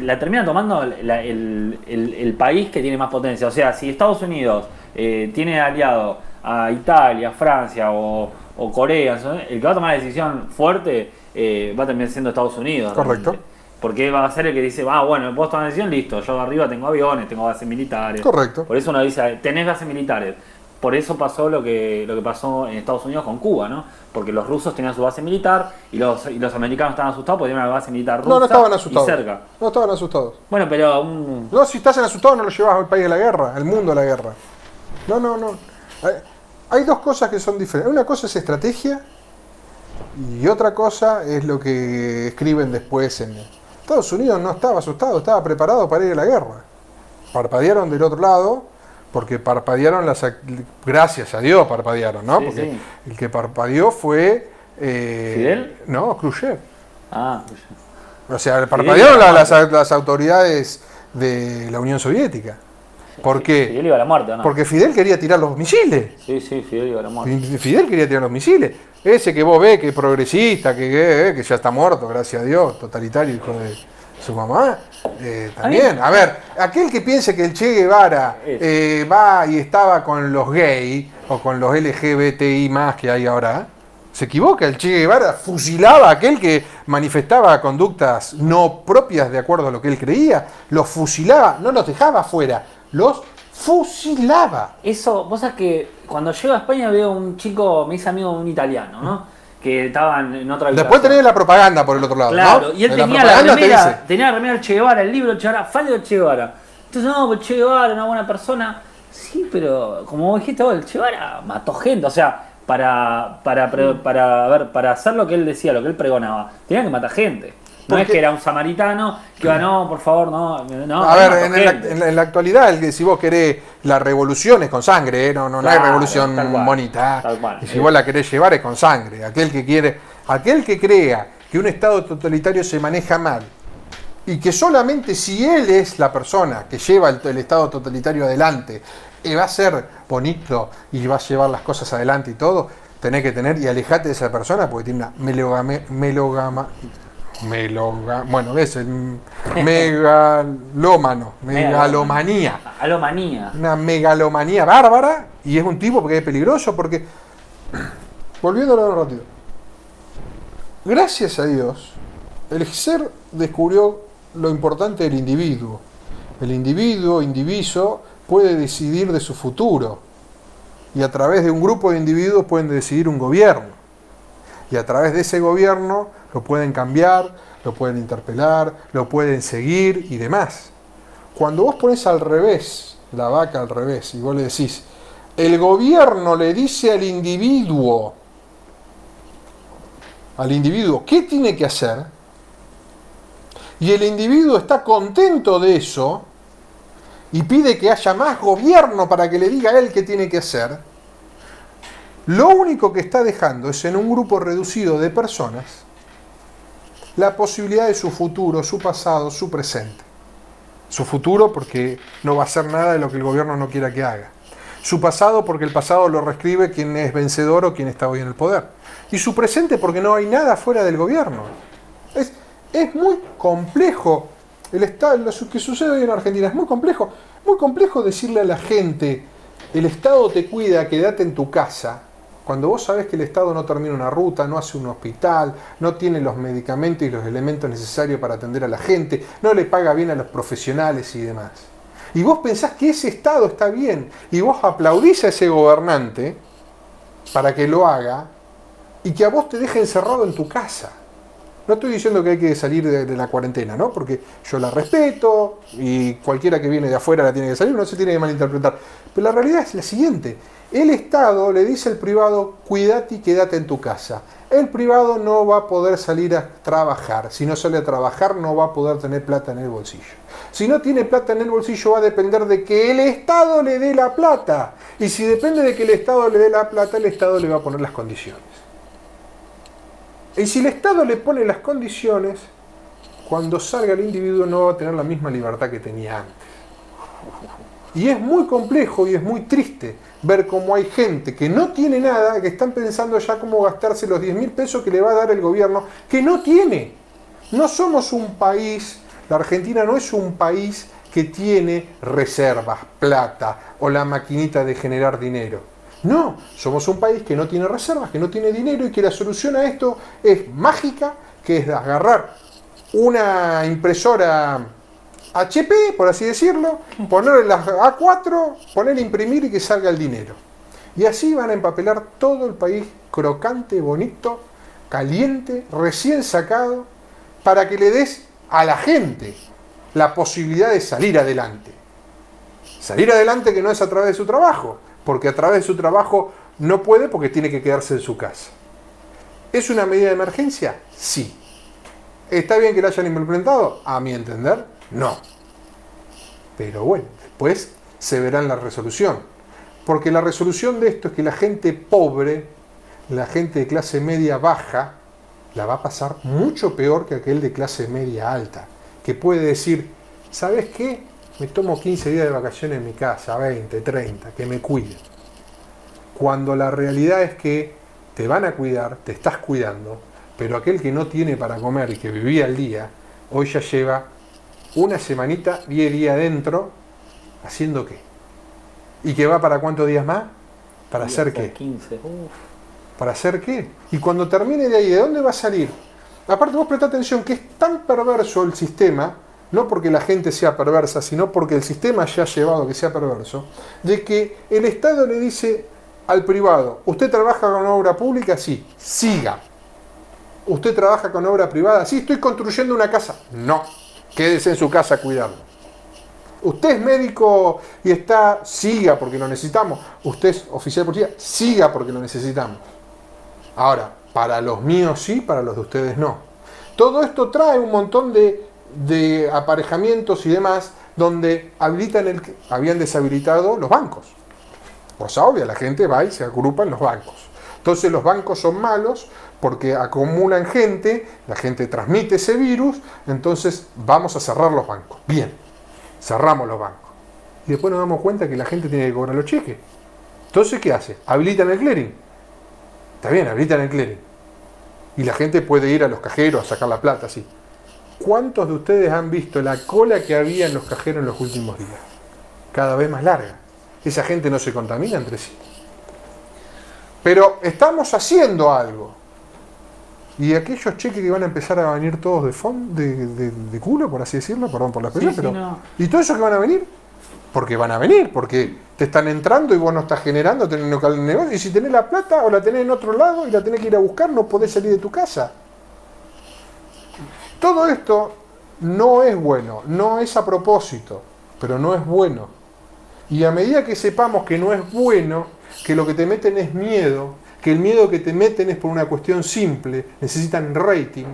la termina tomando la- el, el- el país que tiene más potencia. O sea, si Estados Unidos eh, tiene aliado a Italia, Francia o, o Corea, el que va a tomar la decisión fuerte eh, va a terminar siendo Estados Unidos. Correcto. realmente. Porque va a ser el que dice, ah, bueno, vos la decisión, listo, yo arriba tengo aviones, tengo bases militares. Correcto. Por eso uno dice, tenés bases militares. Por eso pasó lo que, lo que pasó en Estados Unidos con Cuba, ¿no? Porque los rusos tenían su base militar y los, y los americanos estaban asustados porque tenían una base militar rusa No, no estaban asustados. y cerca. No estaban asustados. Bueno, pero un- No, si estás en asustado no lo llevas al país a la guerra, al mundo a la guerra. No, no, no. Hay, hay dos cosas que son diferentes. Una cosa es estrategia y otra cosa es lo que escriben después en... Estados Unidos no estaba asustado, estaba preparado para ir a la guerra. Parpadearon del otro lado porque parpadearon las... ac- Gracias a Dios parpadearon, ¿no? Sí, porque sí. el que parpadeó fue... eh, ¿Fidel? No, Khrushchev. Ah, O sea, parpadearon la- las, las autoridades de la Unión Soviética. ¿Por qué? Fidel iba a la muerte, ¿o ¿no? Porque Fidel quería tirar los misiles. Sí, sí, Fidel iba a la muerte. Fidel quería tirar los misiles. Ese que vos ves que es progresista, que, que, que ya está muerto, gracias a Dios, totalitario, hijo de su mamá. eh, también. A ver, aquel que piense que el Che Guevara eh, va y estaba con los gays o con los LGBTI más que hay ahora, se equivoca. El Che Guevara fusilaba a aquel que manifestaba conductas no propias de acuerdo a lo que él creía. Los fusilaba, no los dejaba afuera, los fusilaba. Eso, vos sabés que cuando llego a España veo un chico, me hice amigo de un italiano, ¿no? Que estaba en, otra habitación. Después tenés la propaganda por el otro lado. Claro, ¿no? y él En la tenía la te remera, dice, tenía la remera Che Guevara, el libro Che Guevara, fallo del Che Guevara. Entonces, no, pues Che Guevara, una buena persona. Sí, pero como vos dijiste vos, el Che Guevara mató gente, o sea, para, para, para, a ver, para hacer lo que él decía, lo que él pregonaba, tenía que matar gente. No es que era un samaritano que iba, no, por favor, no, no. a ver, en la, en la- en la actualidad, el que si vos querés la revolución es con sangre, ¿eh? no, no, no hay revolución tal cual, bonita. tal cual. Y si vos la querés llevar es con sangre. Aquel que quiere, aquel que crea que un Estado totalitario se maneja mal y que solamente si él es la persona que lleva el, el Estado totalitario adelante y va a ser bonito y va a llevar las cosas adelante y todo, tenés que tener y alejate de esa persona porque tiene una melogama, meloga, bueno, es el megalómano, megalomanía. Alomanía. una megalomanía bárbara y es un tipo porque es peligroso porque volviendo a lo rápido gracias a Dios el ser descubrió lo importante del individuo. El individuo indiviso puede decidir de su futuro y a través de un grupo de individuos pueden decidir un gobierno y a través de ese gobierno lo pueden cambiar lo pueden interpelar lo pueden seguir y demás cuando vos pones al revés, la vaca al revés, y vos le decís, el gobierno le dice al individuo, al individuo, ¿qué tiene que hacer? Y el individuo está contento de eso y pide que haya más gobierno para que le diga a él qué tiene que hacer, lo único que está dejando es en un grupo reducido de personas la posibilidad de su futuro, su pasado, su presente su futuro porque no va a hacer nada de lo que el gobierno no quiera que haga. Su pasado porque el pasado lo reescribe quien es vencedor o quien está hoy en el poder. Y su presente porque no hay nada fuera del gobierno. Es, muy complejo el estado, lo que sucede hoy en Argentina. Es muy complejo. Muy complejo decirle a la gente, el Estado te cuida, quédate en tu casa. Cuando vos sabés que el Estado no termina una ruta, no hace un hospital, no tiene los medicamentos y los elementos necesarios para atender a la gente, no le paga bien a los profesionales y demás. Y vos pensás que ese Estado está bien y vos aplaudís a ese gobernante para que lo haga y que a vos te deje encerrado en tu casa. No estoy diciendo que hay que salir de, la cuarentena, ¿no? Porque yo la respeto y cualquiera que viene de afuera la tiene que salir, no se tiene que malinterpretar. Pero la realidad es la siguiente. El Estado le dice al privado, cuídate y quédate en tu casa. El privado no va a poder salir a trabajar. Si no sale a trabajar, no va a poder tener plata en el bolsillo. Si no tiene plata en el bolsillo, va a depender de que el Estado le dé la plata. Y si depende de que el Estado le dé la plata, el Estado le va a poner las condiciones. Y si el Estado le pone las condiciones, cuando salga el individuo no va a tener la misma libertad que tenía antes. Y es muy complejo y es muy triste ver cómo hay gente que no tiene nada, que están pensando ya cómo gastarse los 10 mil pesos que le va a dar el gobierno, que no tiene. No somos un país La Argentina no es un país que tiene reservas, plata o la maquinita de generar dinero. No, somos un país que no tiene reservas, que no tiene dinero y que la solución a esto es mágica, que es agarrar una impresora HP, por así decirlo, ponerle las A4, poner imprimir y que salga el dinero. Y así van a empapelar todo el país crocante, bonito, caliente, recién sacado, para que le des a la gente la posibilidad de salir adelante. Salir adelante que no es a través de su trabajo, porque a través de su trabajo no puede porque tiene que quedarse en su casa. ¿Es una medida de emergencia? Sí. ¿Está bien que la hayan implementado? A mi entender, no. Pero bueno, después se verá en la resolución. Porque la resolución de esto es que la gente pobre, la gente de clase media baja, la va a pasar mucho peor que aquel de clase media alta, que puede decir, ¿sabes qué? Me tomo 15 días de vacaciones en mi casa, 20, 30, que me cuiden. Cuando la realidad es que te van a cuidar, te estás cuidando, pero aquel que no tiene para comer y que vivía al día, hoy ya lleva una semanita, 10 días adentro, haciendo qué. ¿Y que va para cuántos días más? ¿Para hacer qué? 15. Uf. ¿Para hacer qué? Y cuando termine de ahí, ¿de dónde va a salir? Aparte, vos presta atención que es tan perverso el sistema, no porque la gente sea perversa, sino porque el sistema ya ha llevado a que sea perverso, de que el Estado le dice al privado, ¿usted trabaja con obra pública? Sí, siga. ¿Usted trabaja con obra privada? Sí, estoy construyendo una casa. No, quédese en su casa a cuidarlo. Usted es médico y está, siga porque lo necesitamos. Usted es oficial de policía, siga porque lo necesitamos. Ahora, para los míos sí, para los de ustedes no. Todo esto trae un montón de, de aparejamientos y demás donde habilitan el, habían deshabilitado los bancos. Cosa obvia, la gente va y se agrupa en los bancos. Entonces los bancos son malos porque acumulan gente, la gente transmite ese virus, entonces vamos a cerrar los bancos. Bien, cerramos los bancos. Y después nos damos cuenta que la gente tiene que cobrar los cheques. Entonces, ¿qué hace? Habilitan el clearing. Está bien, habilitan el clearing. Y la gente puede ir a los cajeros a sacar la plata, sí. ¿Cuántos de ustedes han visto la cola que había en los cajeros en los últimos días? Cada vez más larga. Esa gente no se contamina entre sí. Pero estamos haciendo algo. Y aquellos cheques que van a empezar a venir todos de fondo, de, de, de, culo, por así decirlo, perdón por la expresión, Sí, sí, pero. no. ¿Y todo eso que van a venir? Porque van a venir, porque te están entrando y vos no estás generando, tenés un local de negocio. Y si tenés la plata o la tenés en otro lado y la tenés que ir a buscar, no podés salir de tu casa. Todo esto no es bueno, no es a propósito, pero no es bueno. Y a medida que sepamos que no es bueno, que lo que te meten es miedo, que el miedo que te meten es por una cuestión simple, necesitan rating,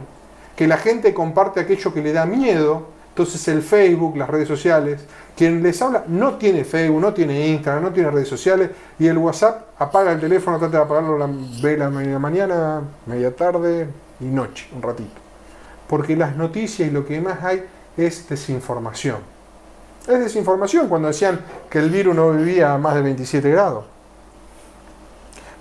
que la gente comparte aquello que le da miedo, entonces el Facebook, las redes sociales, quien les habla no tiene Facebook, no tiene Instagram, no tiene redes sociales, y el WhatsApp apaga el teléfono, trata de apagarlo la, la media mañana, media tarde y noche, un ratito. Porque las noticias y lo que más hay es desinformación. Es desinformación cuando decían que el virus no vivía a más de 27 grados.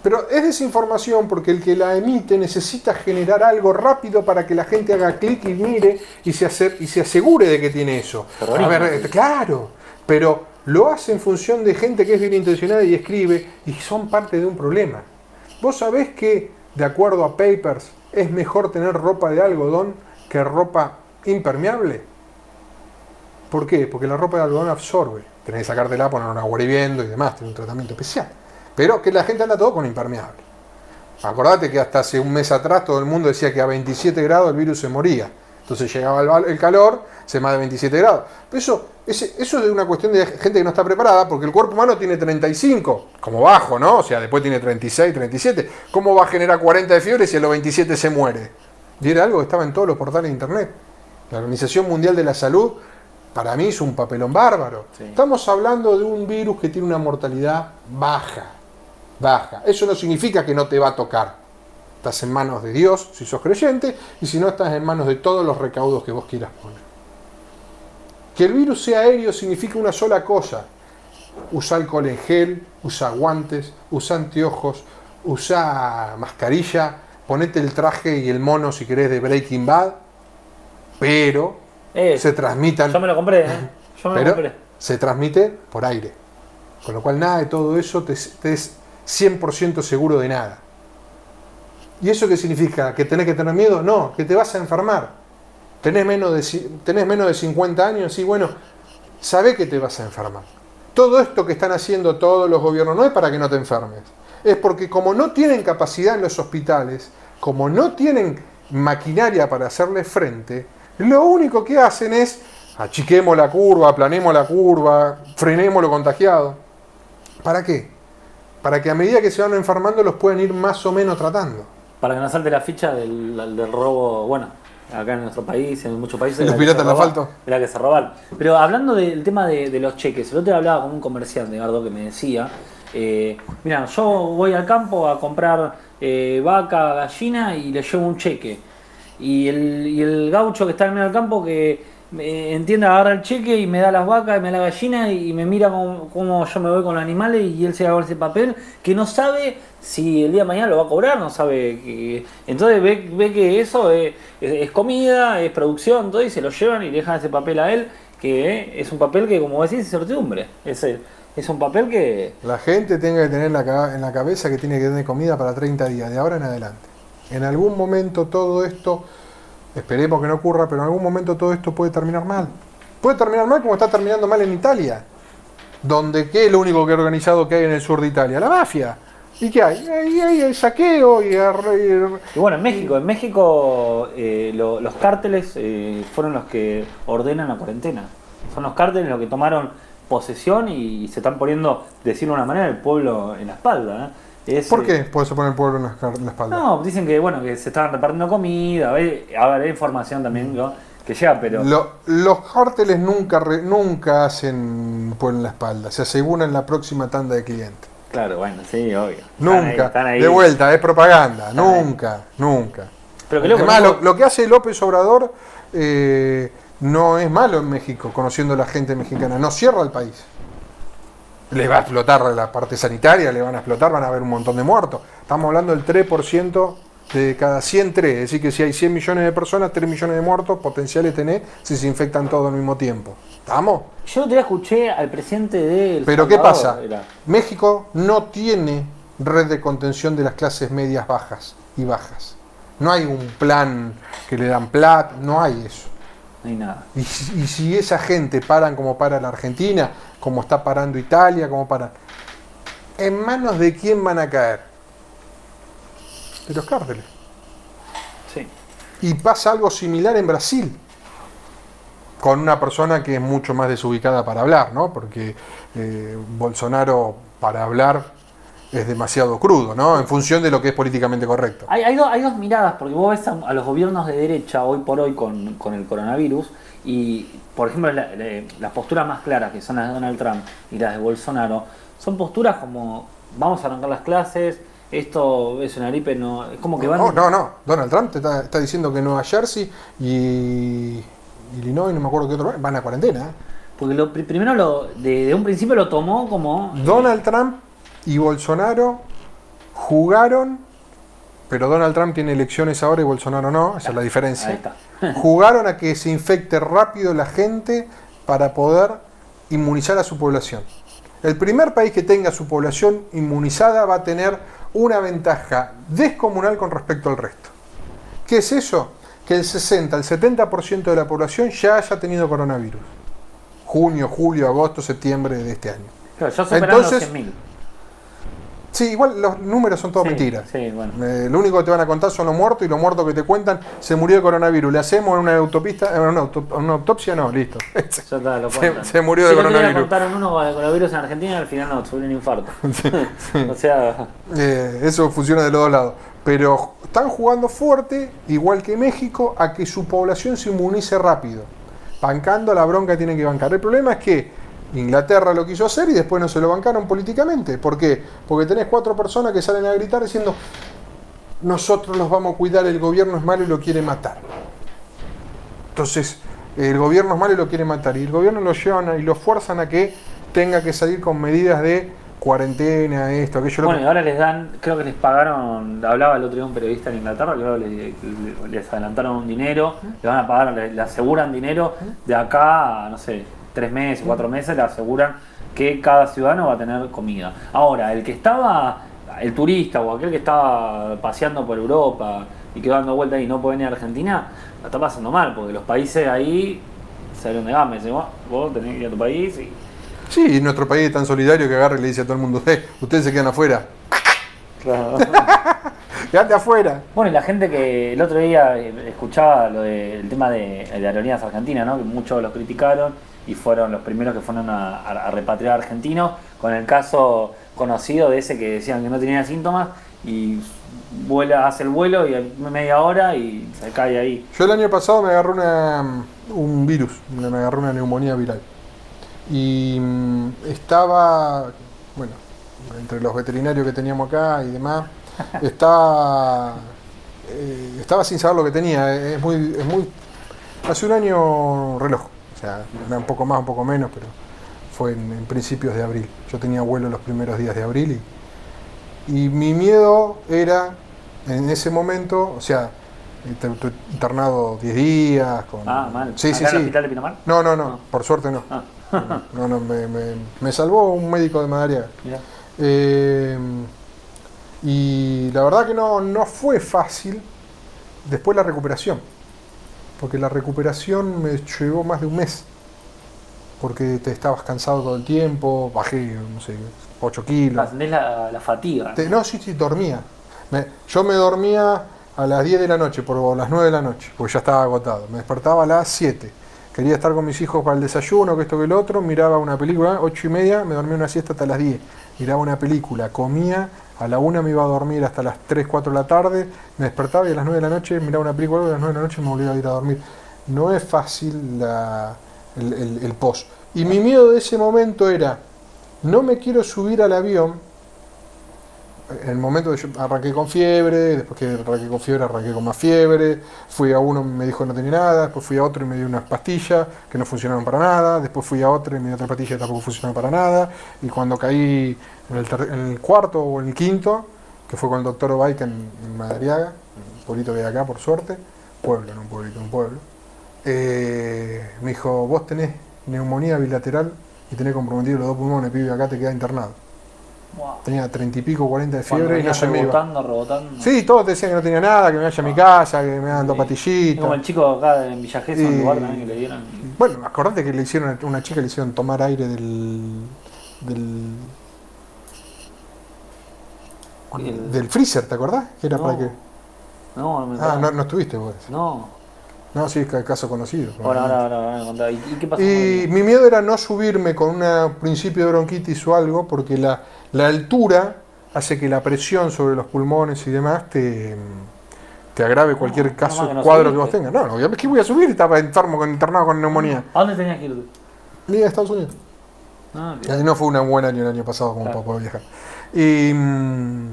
Pero es desinformación porque el que la emite necesita generar algo rápido para que la gente haga clic y mire y se, hacer, y se asegure de que tiene eso. Terrorismo. A ver, eh, claro, pero lo hace en función de gente que es bien intencionada y escribe y son parte de un problema. Vos sabés que, de acuerdo a papers, es mejor tener ropa de algodón ropa impermeable. ¿Por qué? Porque la ropa de algodón absorbe. Tenés que sacártela, poner un agua hirviendo y demás, tiene un tratamiento especial. Pero que la gente anda todo con impermeable. Acordate que hasta hace un mes atrás todo el mundo decía que a 27 grados el virus se moría. Entonces llegaba el calor, se más de 27 grados. Pero eso, ese- eso es una cuestión de gente que no está preparada, porque el cuerpo humano tiene 35, como bajo, ¿no? O sea, después tiene 36, 37. ¿Cómo va a generar 40 de fiebre si a los 27 se muere? Y era algo que estaba en todos los portales de internet. La Organización Mundial de la Salud, para mí, es un papelón bárbaro. Sí. Estamos hablando de un virus que tiene una mortalidad baja. Baja. Eso no significa que no te va a tocar. Estás en manos de Dios si sos creyente y si no estás en manos de todos los recaudos que vos quieras poner. Que el virus sea aéreo significa una sola cosa. Usa alcohol en gel, usa guantes, usa anteojos, usa mascarilla, ponete el traje y el mono si querés de Breaking Bad, pero Eh, se transmitan. Yo me lo compré, ¿eh? Yo me lo compré. se transmite por aire. Con lo cual nada de todo eso te, te es 100% seguro de nada. ¿Y eso qué significa? ¿Que tenés que tener miedo? No, que te vas a enfermar. Tenés menos de, tenés menos de 50 años y bueno, sabés que te vas a enfermar. Todo esto que están haciendo todos los gobiernos no es para que no te enfermes. Es porque como no tienen capacidad en los hospitales, como no tienen maquinaria para hacerle frente, lo único que hacen es achiquemos la curva, aplanemos la curva, frenemos lo contagiado. ¿Para qué? Para que a medida que se van enfermando los pueden ir más o menos tratando. Para que no salte la ficha del, del robo, bueno, acá en nuestro país, en muchos países. Los piratas roban- asfalto. Era que se roban. Pero hablando del tema de, de los cheques, el otro día hablaba con un comerciante, Gardo, que me decía, eh, mira, yo voy al campo a comprar eh, vaca, gallina y le llevo un cheque. Y el, el gaucho que está en medio del campo que me entiende, agarra el cheque y me da las vacas y me da la gallina y me mira cómo, yo me voy con los animales y él se va con ese papel que no sabe si el día de mañana lo va a cobrar, no sabe que... Entonces ve, que eso es, comida, es producción, todo y se lo llevan y dejan ese papel a él que eh, es un papel que como decís es certidumbre. Es, el- es un papel que... La gente tenga que tener en la, cabeza que tiene que tener comida para 30 días, de ahora en adelante. En algún momento todo esto, esperemos que no ocurra, pero en algún momento todo esto puede terminar mal. Puede terminar mal como está terminando mal en Italia, donde ¿qué es lo único que organizado que hay en el sur de Italia? La mafia. ¿Y qué hay? Ahí hay el saqueo y, ar- Y bueno, en México, en México eh, lo- los cárteles eh, fueron los que ordenan la cuarentena. Son los cárteles los que tomaron posesión y se están poniendo, de decirlo de una manera, el pueblo en la espalda. ¿eh? Es, ¿Por eh, qué puede poner el pueblo en la, en la espalda? No, dicen que bueno que se estaban repartiendo comida, a ver, hay información también ¿no? que llega, pero Lo- los cárteles nunca, re- nunca hacen pueblo en la espalda, se aseguran la próxima tanda de clientes. claro, bueno, sí, obvio. Están ahí, Nunca. están ahí. De vuelta, es propaganda. Nunca, nunca. Pero que loco, Además, lo, lo que hace López Obrador eh, no es malo en México, conociendo a la gente mexicana. No cierra el país. Le va a explotar la parte sanitaria, le van a explotar, van a haber un montón de muertos. Estamos hablando del 3% de cada 100 3. Es decir, que si hay 100 millones de personas, 3 millones de muertos potenciales tenés si se infectan todos al mismo tiempo. ¿Estamos? Yo te escuché al presidente de El Pero ¿qué pasa? era- México no tiene red de contención de las clases medias bajas y bajas. No hay un plan que le dan plata, no hay eso. No hay nada. Y, si- y si esa gente paran como para la Argentina, como está parando Italia, como paran, ¿en manos de quién van a caer? De los cárteles. Sí. Y pasa algo similar en Brasil, con una persona que es mucho más desubicada para hablar, ¿no? Porque eh, Bolsonaro para hablar es demasiado crudo, ¿no? En función de lo que es políticamente correcto. Hay, hay, do- hay dos miradas, porque vos ves a, a los gobiernos de derecha hoy por hoy con, con el coronavirus y, por ejemplo, la- la- las posturas más claras, que son las de Donald Trump y las de Bolsonaro, son posturas como vamos a arrancar las clases, esto es una gripe, no, es como que van... No, no, no. Donald Trump te está, está diciendo que Nueva Jersey y Illinois, no me acuerdo qué otro, van a cuarentena. ¿eh? Porque lo, pri- primero lo, de, de un principio lo tomó como... Donald Trump y Bolsonaro jugaron, pero Donald Trump tiene elecciones ahora y Bolsonaro no, esa es la diferencia. Ahí está. jugaron a que se infecte rápido la gente para poder inmunizar a su población. El primer país que tenga su población inmunizada va a tener una ventaja descomunal con respecto al resto. ¿Qué es eso? Que el 60, el 70% de la población ya haya tenido coronavirus. Junio, julio, agosto, septiembre de este año. Claro, ya Entonces, los 100.000. Sí, igual los números son todas Sí, mentiras. Sí, bueno. Eh, lo único que te van a contar son los muertos y los muertos que te cuentan se murió de coronavirus. Le hacemos en una autopista, en una, auto- una autopsia, no, listo. Ya está, lo Se- se murió de coronavirus. contaron uno con el coronavirus en Argentina al final no, tuvo un infarto. o sea, Eh, eso funciona de los dos lados. Pero están jugando fuerte, igual que México, a que su población se inmunice rápido. Bancando la bronca que tienen que bancar. El problema es que Inglaterra lo quiso hacer y después no se lo bancaron políticamente. ¿Por qué? Porque tenés cuatro personas que salen a gritar diciendo nosotros los vamos a cuidar, el gobierno es malo y lo quiere matar. Entonces, el gobierno es malo y lo quiere matar. Y el gobierno lo llevan y lo fuerzan a que tenga que salir con medidas de cuarentena, esto, aquello. lo Bueno, y ahora les dan, creo que les pagaron, hablaba el otro día un periodista en Inglaterra, creo que les, les adelantaron un dinero, le van a pagar, le, aseguran dinero de acá no sé, tres meses, cuatro meses, le aseguran que cada ciudadano va a tener comida. Ahora, el que estaba, el turista o aquel que estaba paseando por Europa y que va dando vuelta y no puede venir a Argentina, la está pasando mal, porque los países ahí salieron de gama, dicen, "Vos- tenés que ir a tu país y Sí, nuestro país es tan solidario que agarra y le dice a todo el mundo, "Eh, ustedes se quedan afuera. Quédate afuera. Bueno, y la gente que el otro día eh, escuchaba lo del tema de, de Aerolíneas Argentinas, ¿no? que muchos los criticaron y fueron los primeros que fueron a, a- a repatriar argentinos, con el caso conocido de ese que decían que no tenía síntomas y vuela, hace el vuelo y a media hora y se cae ahí. Yo el año pasado me agarró una, un virus, me me agarró una neumonía viral. Y mm, estaba, bueno, entre los veterinarios que teníamos acá y demás, estaba, eh, estaba sin saber lo que tenía. eh, Es muy, es muy, hace un año reloj, o sea, un poco más, un poco menos, pero fue en, en principios de abril. Yo tenía vuelo los primeros días de abril y, y mi miedo era, en ese momento, o sea, internado 10 días. Con... Ah, mal. Sí, ¿Acá sí, en el hospital de Pinamar? No, no, no, No. por suerte no. Ah, No, no, me, me- me salvó un médico de Madariaga. Eh, y la verdad que no, no fue fácil después la recuperación. Porque la recuperación me llevó más de un mes. Porque te estabas cansado todo el tiempo, bajé, no sé, 8 kilos. Ascendés la, la fatiga. Te- no, sí, sí, dormía. Me- yo me dormía a las 10 de la noche, por, o las 9 de la noche, porque ya estaba agotado. Me despertaba a las 7. Quería estar con mis hijos para el desayuno, que esto que el otro. Miraba una película, 8 y media, me dormía una siesta hasta las 10. Miraba una película, comía, a la 1 me iba a dormir hasta las 3, 4 de la tarde. Me despertaba y a las 9 de la noche miraba una película, a las 9 de la noche me volvía a ir a dormir. No es fácil la- el, el- post. Y mi miedo de ese momento era, no me quiero subir al avión en el momento que yo arranqué con fiebre, después que arranqué con fiebre, arranqué con más fiebre, fui a uno y me dijo que no tenía nada, después fui a otro y me dio unas pastillas que no funcionaron para nada, después fui a otro y me dio otra pastilla que tampoco funcionó para nada, y cuando caí en el, ter- en el cuarto o en el quinto, que fue con el doctor Obaica en, en Madariaga, un pueblito hay acá por suerte, pueblo, no un pueblito, un pueblo, eh, me dijo, vos tenés neumonía bilateral y tenés comprometido los dos pulmones, pibe, acá te queda internado. Wow. Tenía treinta y pico, cuarenta de fiebre y no se me iba. rebotando. Sí, todos decían que no tenía nada, que me vaya a mi casa, que me dos Sí. Es patillitas. como el chico acá en Villa Y- lugar también que le dieron. Bueno, acordate que le hicieron una chica le hicieron tomar aire del del, El- del freezer, ¿te acordás? Que era No. para que No, no me Ah, enteraba. no, no estuviste vos. No. No, sí, ca- caso conocido. Ahora, ahora, ahora, ahora me contá. ¿Y, qué pasó? Y mi miedo era no subirme con un principio de bronquitis o algo, porque la, la altura hace que la presión sobre los pulmones y demás te, te agrave cualquier no, caso, que no cuadro que vos tengas. No, no, ¿qué voy a subir? Estaba enfermo, con, internado con neumonía. ¿A dónde tenías que ir tú? A Estados Unidos. Ah, no fue un buen año el año pasado como Claro. para poder viajar. Y, mm,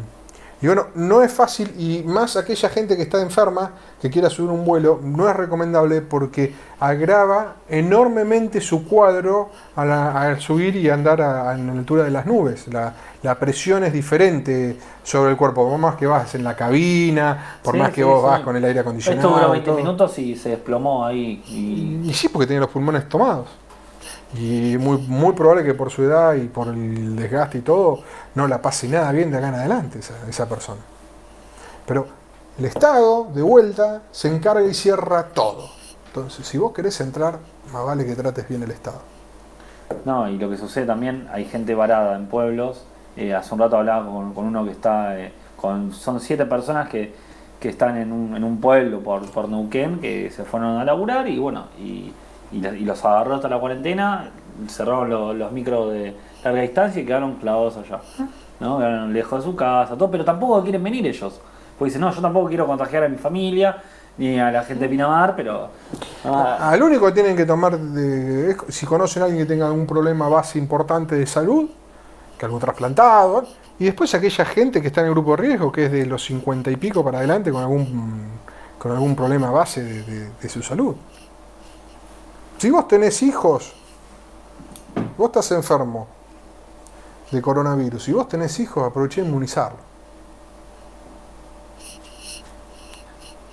y bueno, no es fácil, y más aquella gente que está enferma, que quiera subir un vuelo, no es recomendable porque agrava enormemente su cuadro a la- al subir y andar a, a la altura de las nubes. La, la presión es diferente sobre el cuerpo, por más que vas en la cabina, por Sí, más que sí, vos sí. vas con el aire acondicionado. Esto duró y 20 todo. minutos y se desplomó ahí. Y... Y sí, porque tiene los pulmones tomados. Y muy, muy probable que por su edad y por el desgaste y todo, no la pase nada bien de acá en adelante esa, esa persona. Pero el Estado, de vuelta, se encarga y cierra todo. Entonces, si vos querés entrar, más vale que trates bien el Estado. No, y lo que sucede también, hay gente varada en pueblos. Eh, hace un rato hablaba con, con uno que está, eh, con, son siete personas que, que están en un, en un pueblo por, por Neuquén, que se fueron a laburar y bueno, y, y, la- y los agarró hasta la cuarentena, cerraron lo- los micros de larga distancia y quedaron clavados allá. ¿no? Quedaron lejos de su casa, todo, pero tampoco quieren venir ellos. Porque dicen, no, yo tampoco quiero contagiar a mi familia, ni a la gente de Pinamar, pero... ah, Al único que tienen que tomar, de, es si conocen a alguien que tenga algún problema base importante de salud, que algún trasplantado, y después aquella gente que está en el grupo de riesgo, que es de los 50 y pico para adelante con algún, con algún problema base de, de- de su salud. Si vos tenés hijos, vos estás enfermo, de coronavirus. Si vos tenés hijos, aproveché a inmunizarlo.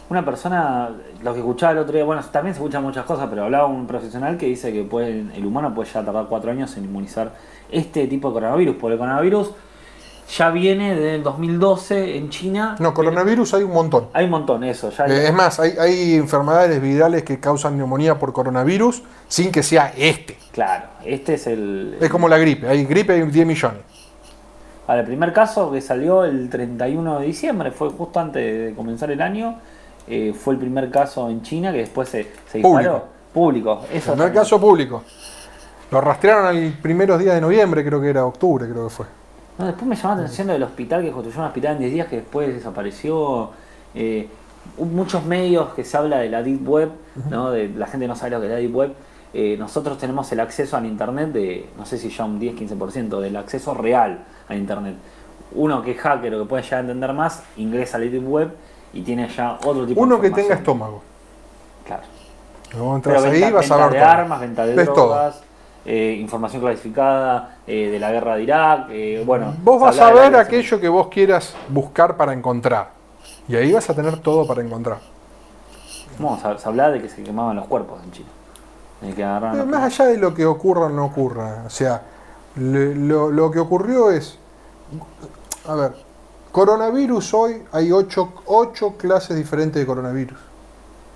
Una persona, lo que escuchaba el otro día, bueno, también se escuchan muchas cosas, pero hablaba un profesional que dice que el humano puede ya tardar cuatro años en inmunizar este tipo de coronavirus, porque el coronavirus ya viene desde el 2012 en China. No, coronavirus hay un montón. Hay un montón, eso. Ya hay- Eh, Es más, hay, hay enfermedades virales que causan neumonía por coronavirus sin que sea este. Claro, este es el. Es como la gripe. Hay gripe, hay 10 millones. Ahora, el primer caso que salió el 31 de diciembre, fue justo antes de comenzar el año, eh, fue el primer caso en China que después se, se disparó. Público. Público. Eso Primer también. caso público. Lo rastrearon al primeros días de noviembre, creo que era octubre, creo que fue. No, después me llamó la atención lo del hospital que construyó un hospital en 10 días que después desapareció. Eh, muchos medios que se habla de la Deep Web, ¿no? de, la gente no sabe lo que es la Deep Web. Eh, nosotros tenemos el acceso al Internet de, no sé si ya un 10-15%, del acceso real al Internet. Uno que es hacker o que puede llegar a entender más, ingresa a la Deep Web y tiene ya otro tipo Uno de que tenga estómago. Claro. Vos entras Pero ahí venta, vas a venta ver de armas, venta de todo. Eh, información clasificada eh, de la guerra de Irak. eh, bueno, Vos vas a ver aquello que vos quieras buscar para encontrar. Y ahí vas a tener todo para encontrar. No, se, hablaba de que se quemaban los cuerpos en China. De que agarraban Eh, Más allá de lo que ocurra o no ocurra. O sea, le- lo, lo que ocurrió es. A ver, coronavirus hoy hay ocho, ocho clases diferentes de coronavirus.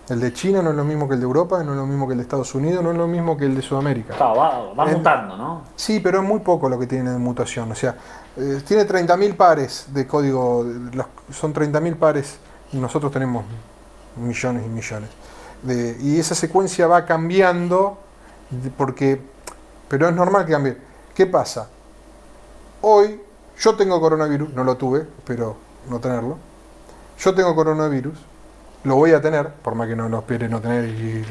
El de China no es lo mismo que el de Europa, no es lo mismo que el de Estados Unidos, no es lo mismo que el de Sudamérica. Claro, va, va mutando, ¿no? Sí, pero es muy poco lo que tiene de mutación. O sea, eh, tiene 30.000 pares de código. los- son 30.000 pares y nosotros tenemos millones y millones. De- y esa secuencia va cambiando porque. Pero es normal que cambie. ¿Qué pasa? Hoy yo tengo coronavirus, no lo tuve, espero no tenerlo. Yo tengo coronavirus, lo voy a tener, por más que no lo espere no tener y,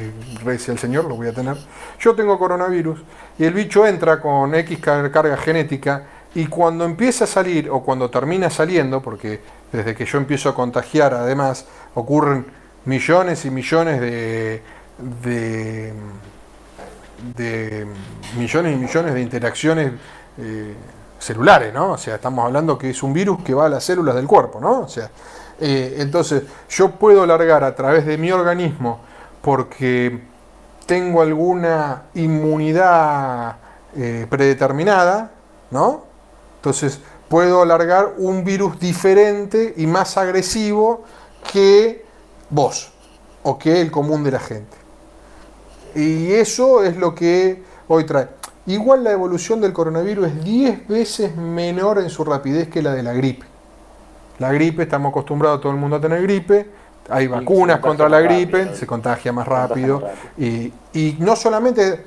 rece al Señor, lo voy a tener. Yo tengo coronavirus y el bicho entra con X car- carga genética y cuando empieza a salir o cuando termina saliendo, porque desde que yo empiezo a contagiar además ocurren millones y millones de, de, de millones y millones de interacciones eh, celulares, ¿no? O sea, estamos hablando que es un virus que va a las células del cuerpo, ¿no? O sea, eh, entonces yo puedo largar a través de mi organismo porque tengo alguna inmunidad eh, predeterminada, ¿no? Entonces puedo alargar un virus diferente y más agresivo que vos o que el común de la gente. Y eso es lo que hoy trae. Igual la evolución del coronavirus es 10 veces menor en su rapidez que la de la gripe. La gripe, estamos acostumbrados todo el mundo a tener gripe, hay vacunas contra la gripe, rápido. se contagia más contagia rápido. y no solamente,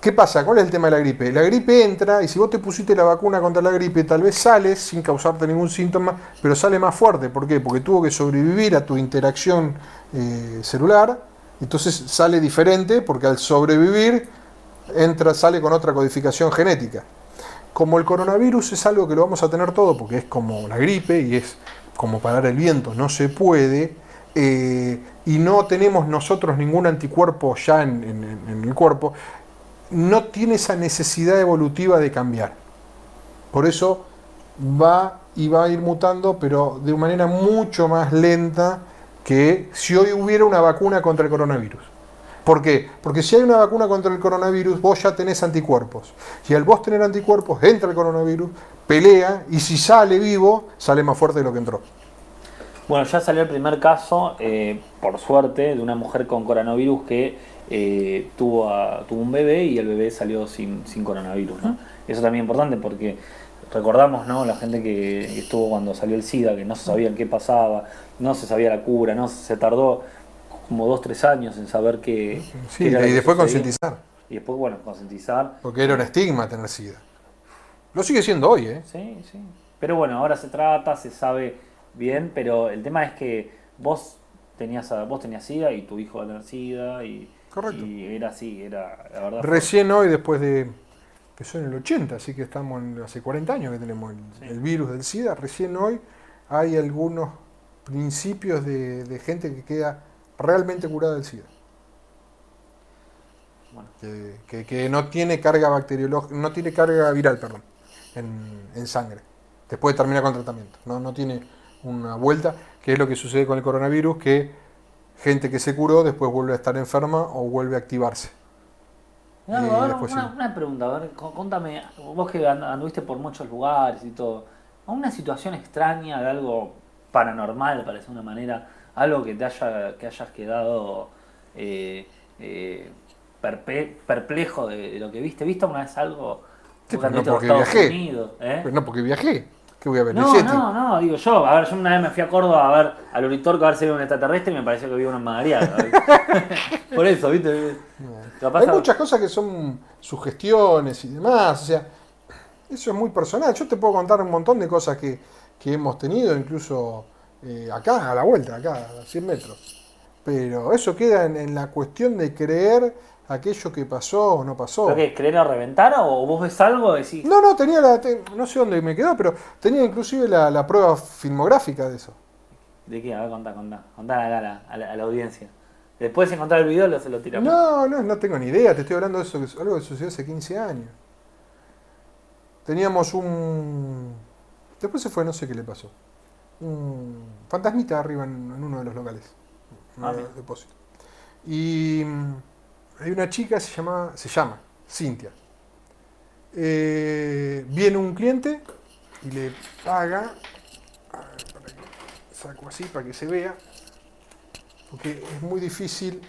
¿qué pasa? ¿Cuál es el tema de la gripe? La gripe entra y si vos te pusiste la vacuna contra la gripe, tal vez sales sin causarte ningún síntoma, pero sale más fuerte. ¿Por qué? Porque tuvo que sobrevivir a tu interacción eh, celular, entonces sale diferente porque al sobrevivir entra, sale con otra codificación genética. Como el coronavirus es algo que lo vamos a tener todo, porque es como la gripe y es como parar el viento, no se puede, eh, y no tenemos nosotros ningún anticuerpo ya en, en- en el cuerpo, no tiene esa necesidad evolutiva de cambiar. Por eso va y va a ir mutando, pero de una manera mucho más lenta que si hoy hubiera una vacuna contra el coronavirus. ¿Por qué? Porque si hay una vacuna contra el coronavirus, vos ya tenés anticuerpos. Y al vos tener anticuerpos, entra el coronavirus, pelea, y si sale vivo, sale más fuerte de lo que entró. Bueno, ya salió el primer caso, eh, por suerte, de una mujer con coronavirus que eh, tuvo, a- tuvo un bebé y el bebé salió sin, sin coronavirus. ¿no? Eso también es importante porque recordamos ¿no? la gente que estuvo cuando salió el SIDA, que no se sabía qué pasaba, no se sabía la cura, no se tardó como dos, tres años en saber qué, Sí, y que después concientizar, Y después, bueno, concientizar. porque era un estigma tener SIDA. Lo sigue siendo hoy, ¿eh? Sí, sí. Pero bueno, ahora se trata, se sabe bien, pero el tema es que vos tenías vos tenías SIDA y tu hijo va a tener SIDA y, Correcto. y era así, era la verdad. Recién hoy, después de. Empezó en el 80, así que estamos en- hace 40 años que tenemos el, Sí. el virus del SIDA. Recién hoy hay algunos principios de, de gente que queda realmente curada del SIDA. Bueno. Que, que- que no tiene carga bacteriológica, no tiene carga viral, perdón. en, en sangre, después de terminar con tratamiento. No, no tiene una vuelta, que es lo que sucede con el coronavirus, que gente que se curó después vuelve a estar enferma o vuelve a activarse. No, a ver, después una, una pregunta, a ver, contame, vos que and- anduviste por muchos lugares y todo, ¿una situación extraña de algo paranormal, para decir de una manera, algo que te haya, que hayas quedado eh, eh, perpe- perplejo de, de lo que viste? ¿Viste una vez algo Sí, pero no porque Estados viajé. Unidos, eh? Pero no porque viajé, que voy a ver No, 7. no, no, digo yo. A ver, yo una vez me fui a Córdoba a ver al Uritorco a ver si había un extraterrestre y me pareció que había una Madariaga. Por eso, ¿viste? Hay muchas cosas que son sugestiones y demás, o sea, eso es muy personal. Yo te puedo contar un montón de cosas que, que hemos tenido, incluso eh, acá, a la vuelta, acá, a 100 metros. Pero eso queda en, en la cuestión de creer aquello que pasó o no pasó. ¿Pero qué? ¿Creer a reventar o vos ves algo decís, No, no, tenía la, no sé dónde me quedó, pero tenía inclusive la, la prueba filmográfica de eso. ¿de qué? A ver, contá, contá. Contá a la, a la, a la audiencia. Después de encontrar el video lo, se lo tiramos. No, no, no tengo ni idea, te estoy hablando de eso, que- algo que sucedió hace 15 años. Teníamos un... Después se fue, no sé qué le pasó. Un fantasmita arriba en, en uno de los locales. Ah, un bien. depósito. Y mm, hay una chica, se llama, se llama Cintia. Eh, viene un cliente y le paga... a ver, para que saco así para que se vea. Porque es muy difícil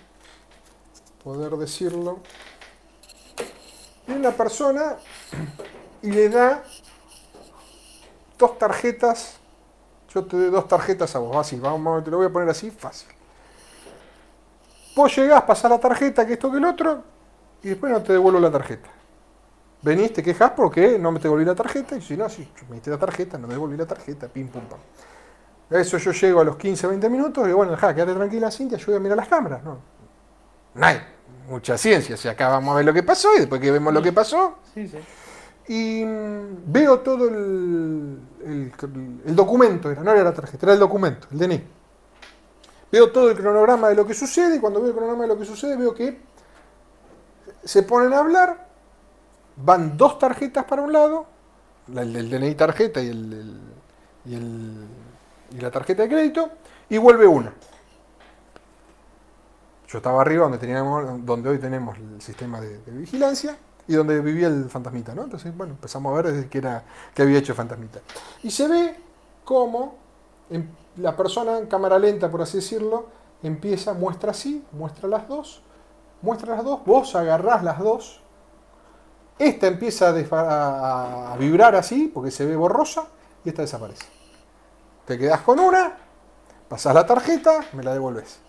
poder decirlo. Viene una persona y le da dos tarjetas. Yo te doy dos tarjetas a vos, así, vamos, te lo voy a poner así, fácil. Vos llegás, pasás la tarjeta, que esto, que el otro, y después no te devuelvo la tarjeta. Venís, te quejas porque no me te devolví la tarjeta, y si no, si me diste la tarjeta, no me devolví la tarjeta, pim, pum, pam. Eso yo llego a los 15, 20 minutos, y bueno, ja, quédate tranquila, Cintia, yo voy a mirar las cámaras. No, no hay mucha ciencia, o sea, acá vamos a ver lo que pasó, y después que vemos lo que pasó, Sí, sí. Y mm, veo todo el, el- documento, era, no era la tarjeta, era el documento, el DNI. Veo todo el cronograma de lo que sucede y cuando veo el cronograma de lo que sucede veo que se ponen a hablar, van dos tarjetas para un lado, la- el del DNI tarjeta y, el, y, el- y la tarjeta de crédito, y vuelve una. Yo estaba arriba donde, teníamos, donde hoy tenemos el sistema de vigilancia y donde vivía el fantasmita, ¿no? Entonces, bueno, empezamos a ver desde que era que había hecho el fantasmita. Y se ve cómo la persona en cámara lenta, por así decirlo, empieza, muestra así, muestra las dos, muestra las dos, vos agarrás las dos, esta empieza a- a vibrar así, porque se ve borrosa, y esta desaparece. Te quedás con una, pasás la tarjeta, me la devolves.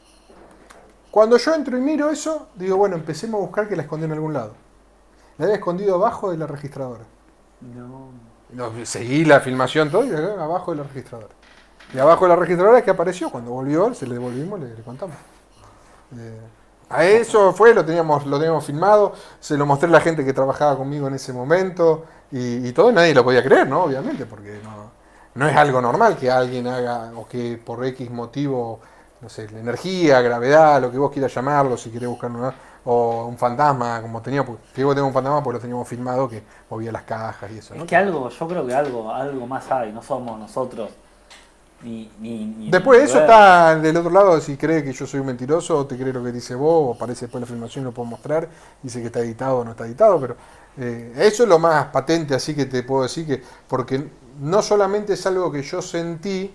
Cuando yo entro y miro eso, digo, bueno, empecemos a buscar que la escondí en algún lado. La había escondido abajo de la registradora. No. No, seguí la filmación todo y acá abajo de la registradora. Y abajo de la registradora es que apareció. Cuando volvió, se le devolvimos, le, le contamos. Eh, a eso fue, lo teníamos, lo teníamos filmado, se lo mostré a la gente que trabajaba conmigo en ese momento y, y todo, nadie lo podía creer, ¿no? Obviamente, porque no, no es algo normal que alguien haga, o que por X motivo, no sé, la energía, gravedad, lo que vos quieras llamarlo, si querés buscar una, o un fantasma, como teníamos, que digo tengo un fantasma porque lo teníamos filmado, que movía las cajas y eso, ¿no? Es que algo, yo creo que algo, algo más hay, no somos nosotros. Ni, ni, ni- Después de eso ver. está del otro lado, si cree que yo soy un mentiroso, o te cree lo que dice vos, o aparece después la filmación y lo puedo mostrar, dice que está editado o no está editado, pero eh, eso es lo más patente así que te puedo decir, que porque no solamente es algo que yo sentí,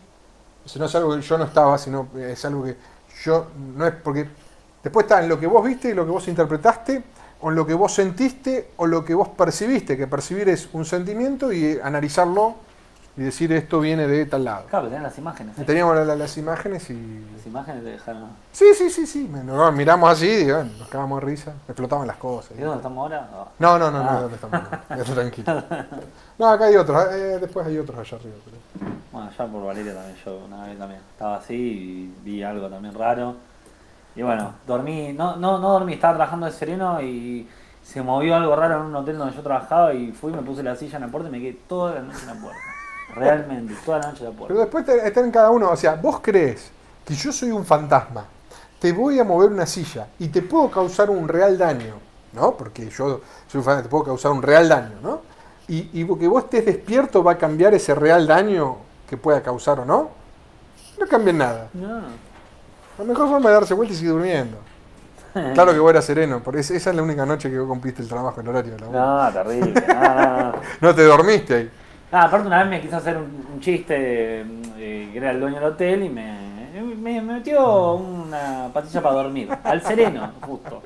no es algo que yo no estaba, sino es algo que yo, no es porque después está en lo que vos viste y lo que vos interpretaste, o en lo que vos sentiste, o lo que vos percibiste, que percibir es un sentimiento y analizarlo y decir esto viene de tal lado. Claro, tenés las imágenes. ¿eh? Teníamos la- la- las imágenes y. Las imágenes te dejaron. Sí, sí, sí, sí. me- no, miramos así y bueno, nos cagamos de risa. Explotaban las cosas. ¿Y dónde estamos ahora? No, no, no, Ah. no, ¿dónde estamos? Quédate tranquilo. No, acá hay otros. eh, después hay otros allá arriba. pero- Bueno, allá por Valeria también, yo una vez también estaba así y vi algo también raro. Y bueno, dormí, no, no, no dormí, estaba trabajando de sereno y se movió algo raro en un hotel donde yo trabajaba y fui, me puse la silla en la puerta y me quedé toda la noche en la puerta. Realmente, toda la noche en la Pero puerta. después te- está en cada uno. O sea, vos crees que yo soy un fantasma, te voy a mover una silla y te puedo causar un real daño, ¿no? Porque yo soy un fantasma, te puedo causar un real daño, ¿no? y, y que vos estés despierto va a cambiar ese real daño que pueda causar o no. No cambia nada. No. La mejor forma de darse vuelta es seguir durmiendo. Claro que vos eras sereno, porque esa es la única noche que vos cumpliste el trabajo, el horario de la No, terrible. No, no, te dormiste ahí. Ah, aparte una vez me quiso hacer un, un chiste, eh, que era el dueño del hotel, y me, me, me metió una patilla para dormir. Al sereno, justo.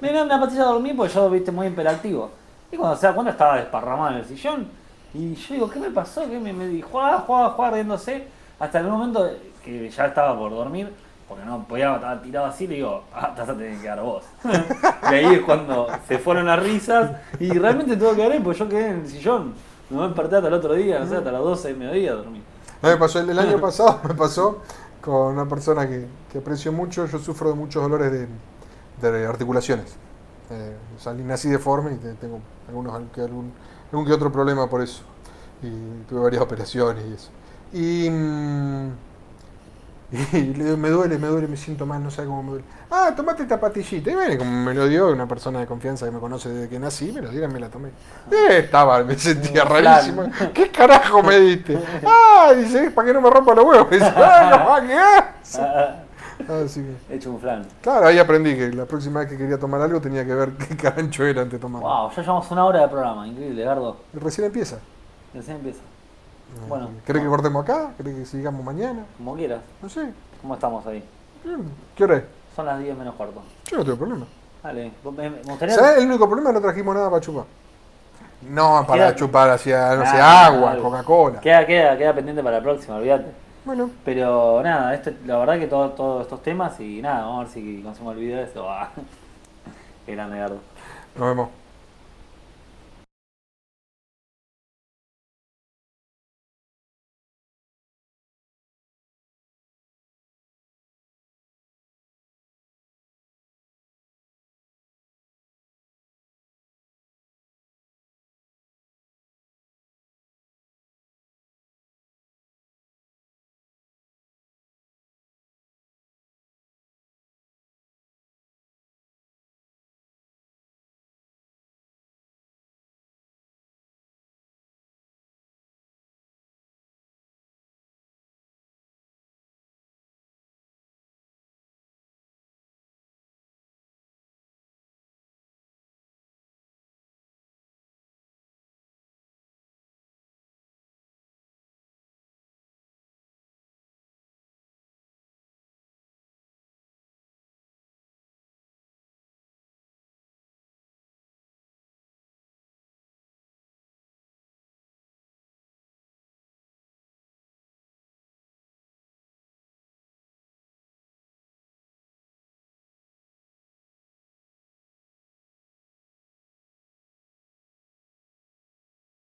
Me dio una patilla para dormir porque yo, viste, muy imperativo. Y cuando se da cuenta estaba desparramado en el sillón. Y yo digo, ¿qué me pasó? ¿Qué me, me dijo? Juega, juega, juega, riéndose. Hasta un momento que ya estaba por dormir, porque no podía, estaba tirado así, le digo, ah, vas a tener que quedar vos. y ahí es cuando se fueron las risas. Y realmente tuve que quedar ahí, porque yo quedé en el sillón. No me desperté hasta el otro día, no sé, hasta las 12 de mediodía dormí. Mí me pasó el, el año pasado, me pasó con una persona que, que aprecio mucho. Yo sufro de muchos dolores de, articulaciones. Eh, salí, nací deforme y te- tengo algunos, algún, algún que otro problema por eso. Y tuve varias operaciones y eso. Y, mm, y le digo, me duele, me duele, me siento mal, no sé cómo me duele. Ah, tomate esta pastillita. Y bueno, como me lo dio una persona de confianza que me conoce desde que nací, me lo dieron, me la tomé. Eh, estaba, me sentía Un rarísimo. ¿Qué carajo me diste? Ah, dice, para que no me rompa los huevos. Dice, ah, no, ¿qué haces? Así que, Hecho un flan. claro, ahí aprendí que la próxima vez que quería tomar algo tenía que ver qué carancho era antes de tomarlo. Wow, ya llevamos una hora de programa, increíble, Gardo. Recién empieza. Recién empieza. Bueno. ¿Querés que cortemos acá? ¿Querés que sigamos mañana? Como quieras. No sé. ¿Cómo estamos ahí? Bien. ¿Qué hora es? Son las 10 menos cuarto. Yo no tengo problema. Dale, me, me gustaría. ¿Sabes? El único problema es que no trajimos nada para chupar. No, para Queda- chupar hacia, no sé, agua. Coca-Cola. Queda, queda, queda pendiente para la próxima, olvídate. Bueno, Pero nada, esto, la verdad que todo- todos estos temas y nada, vamos a ver si conseguimos el video de eso. Qué grande, Gardo. nos vemos.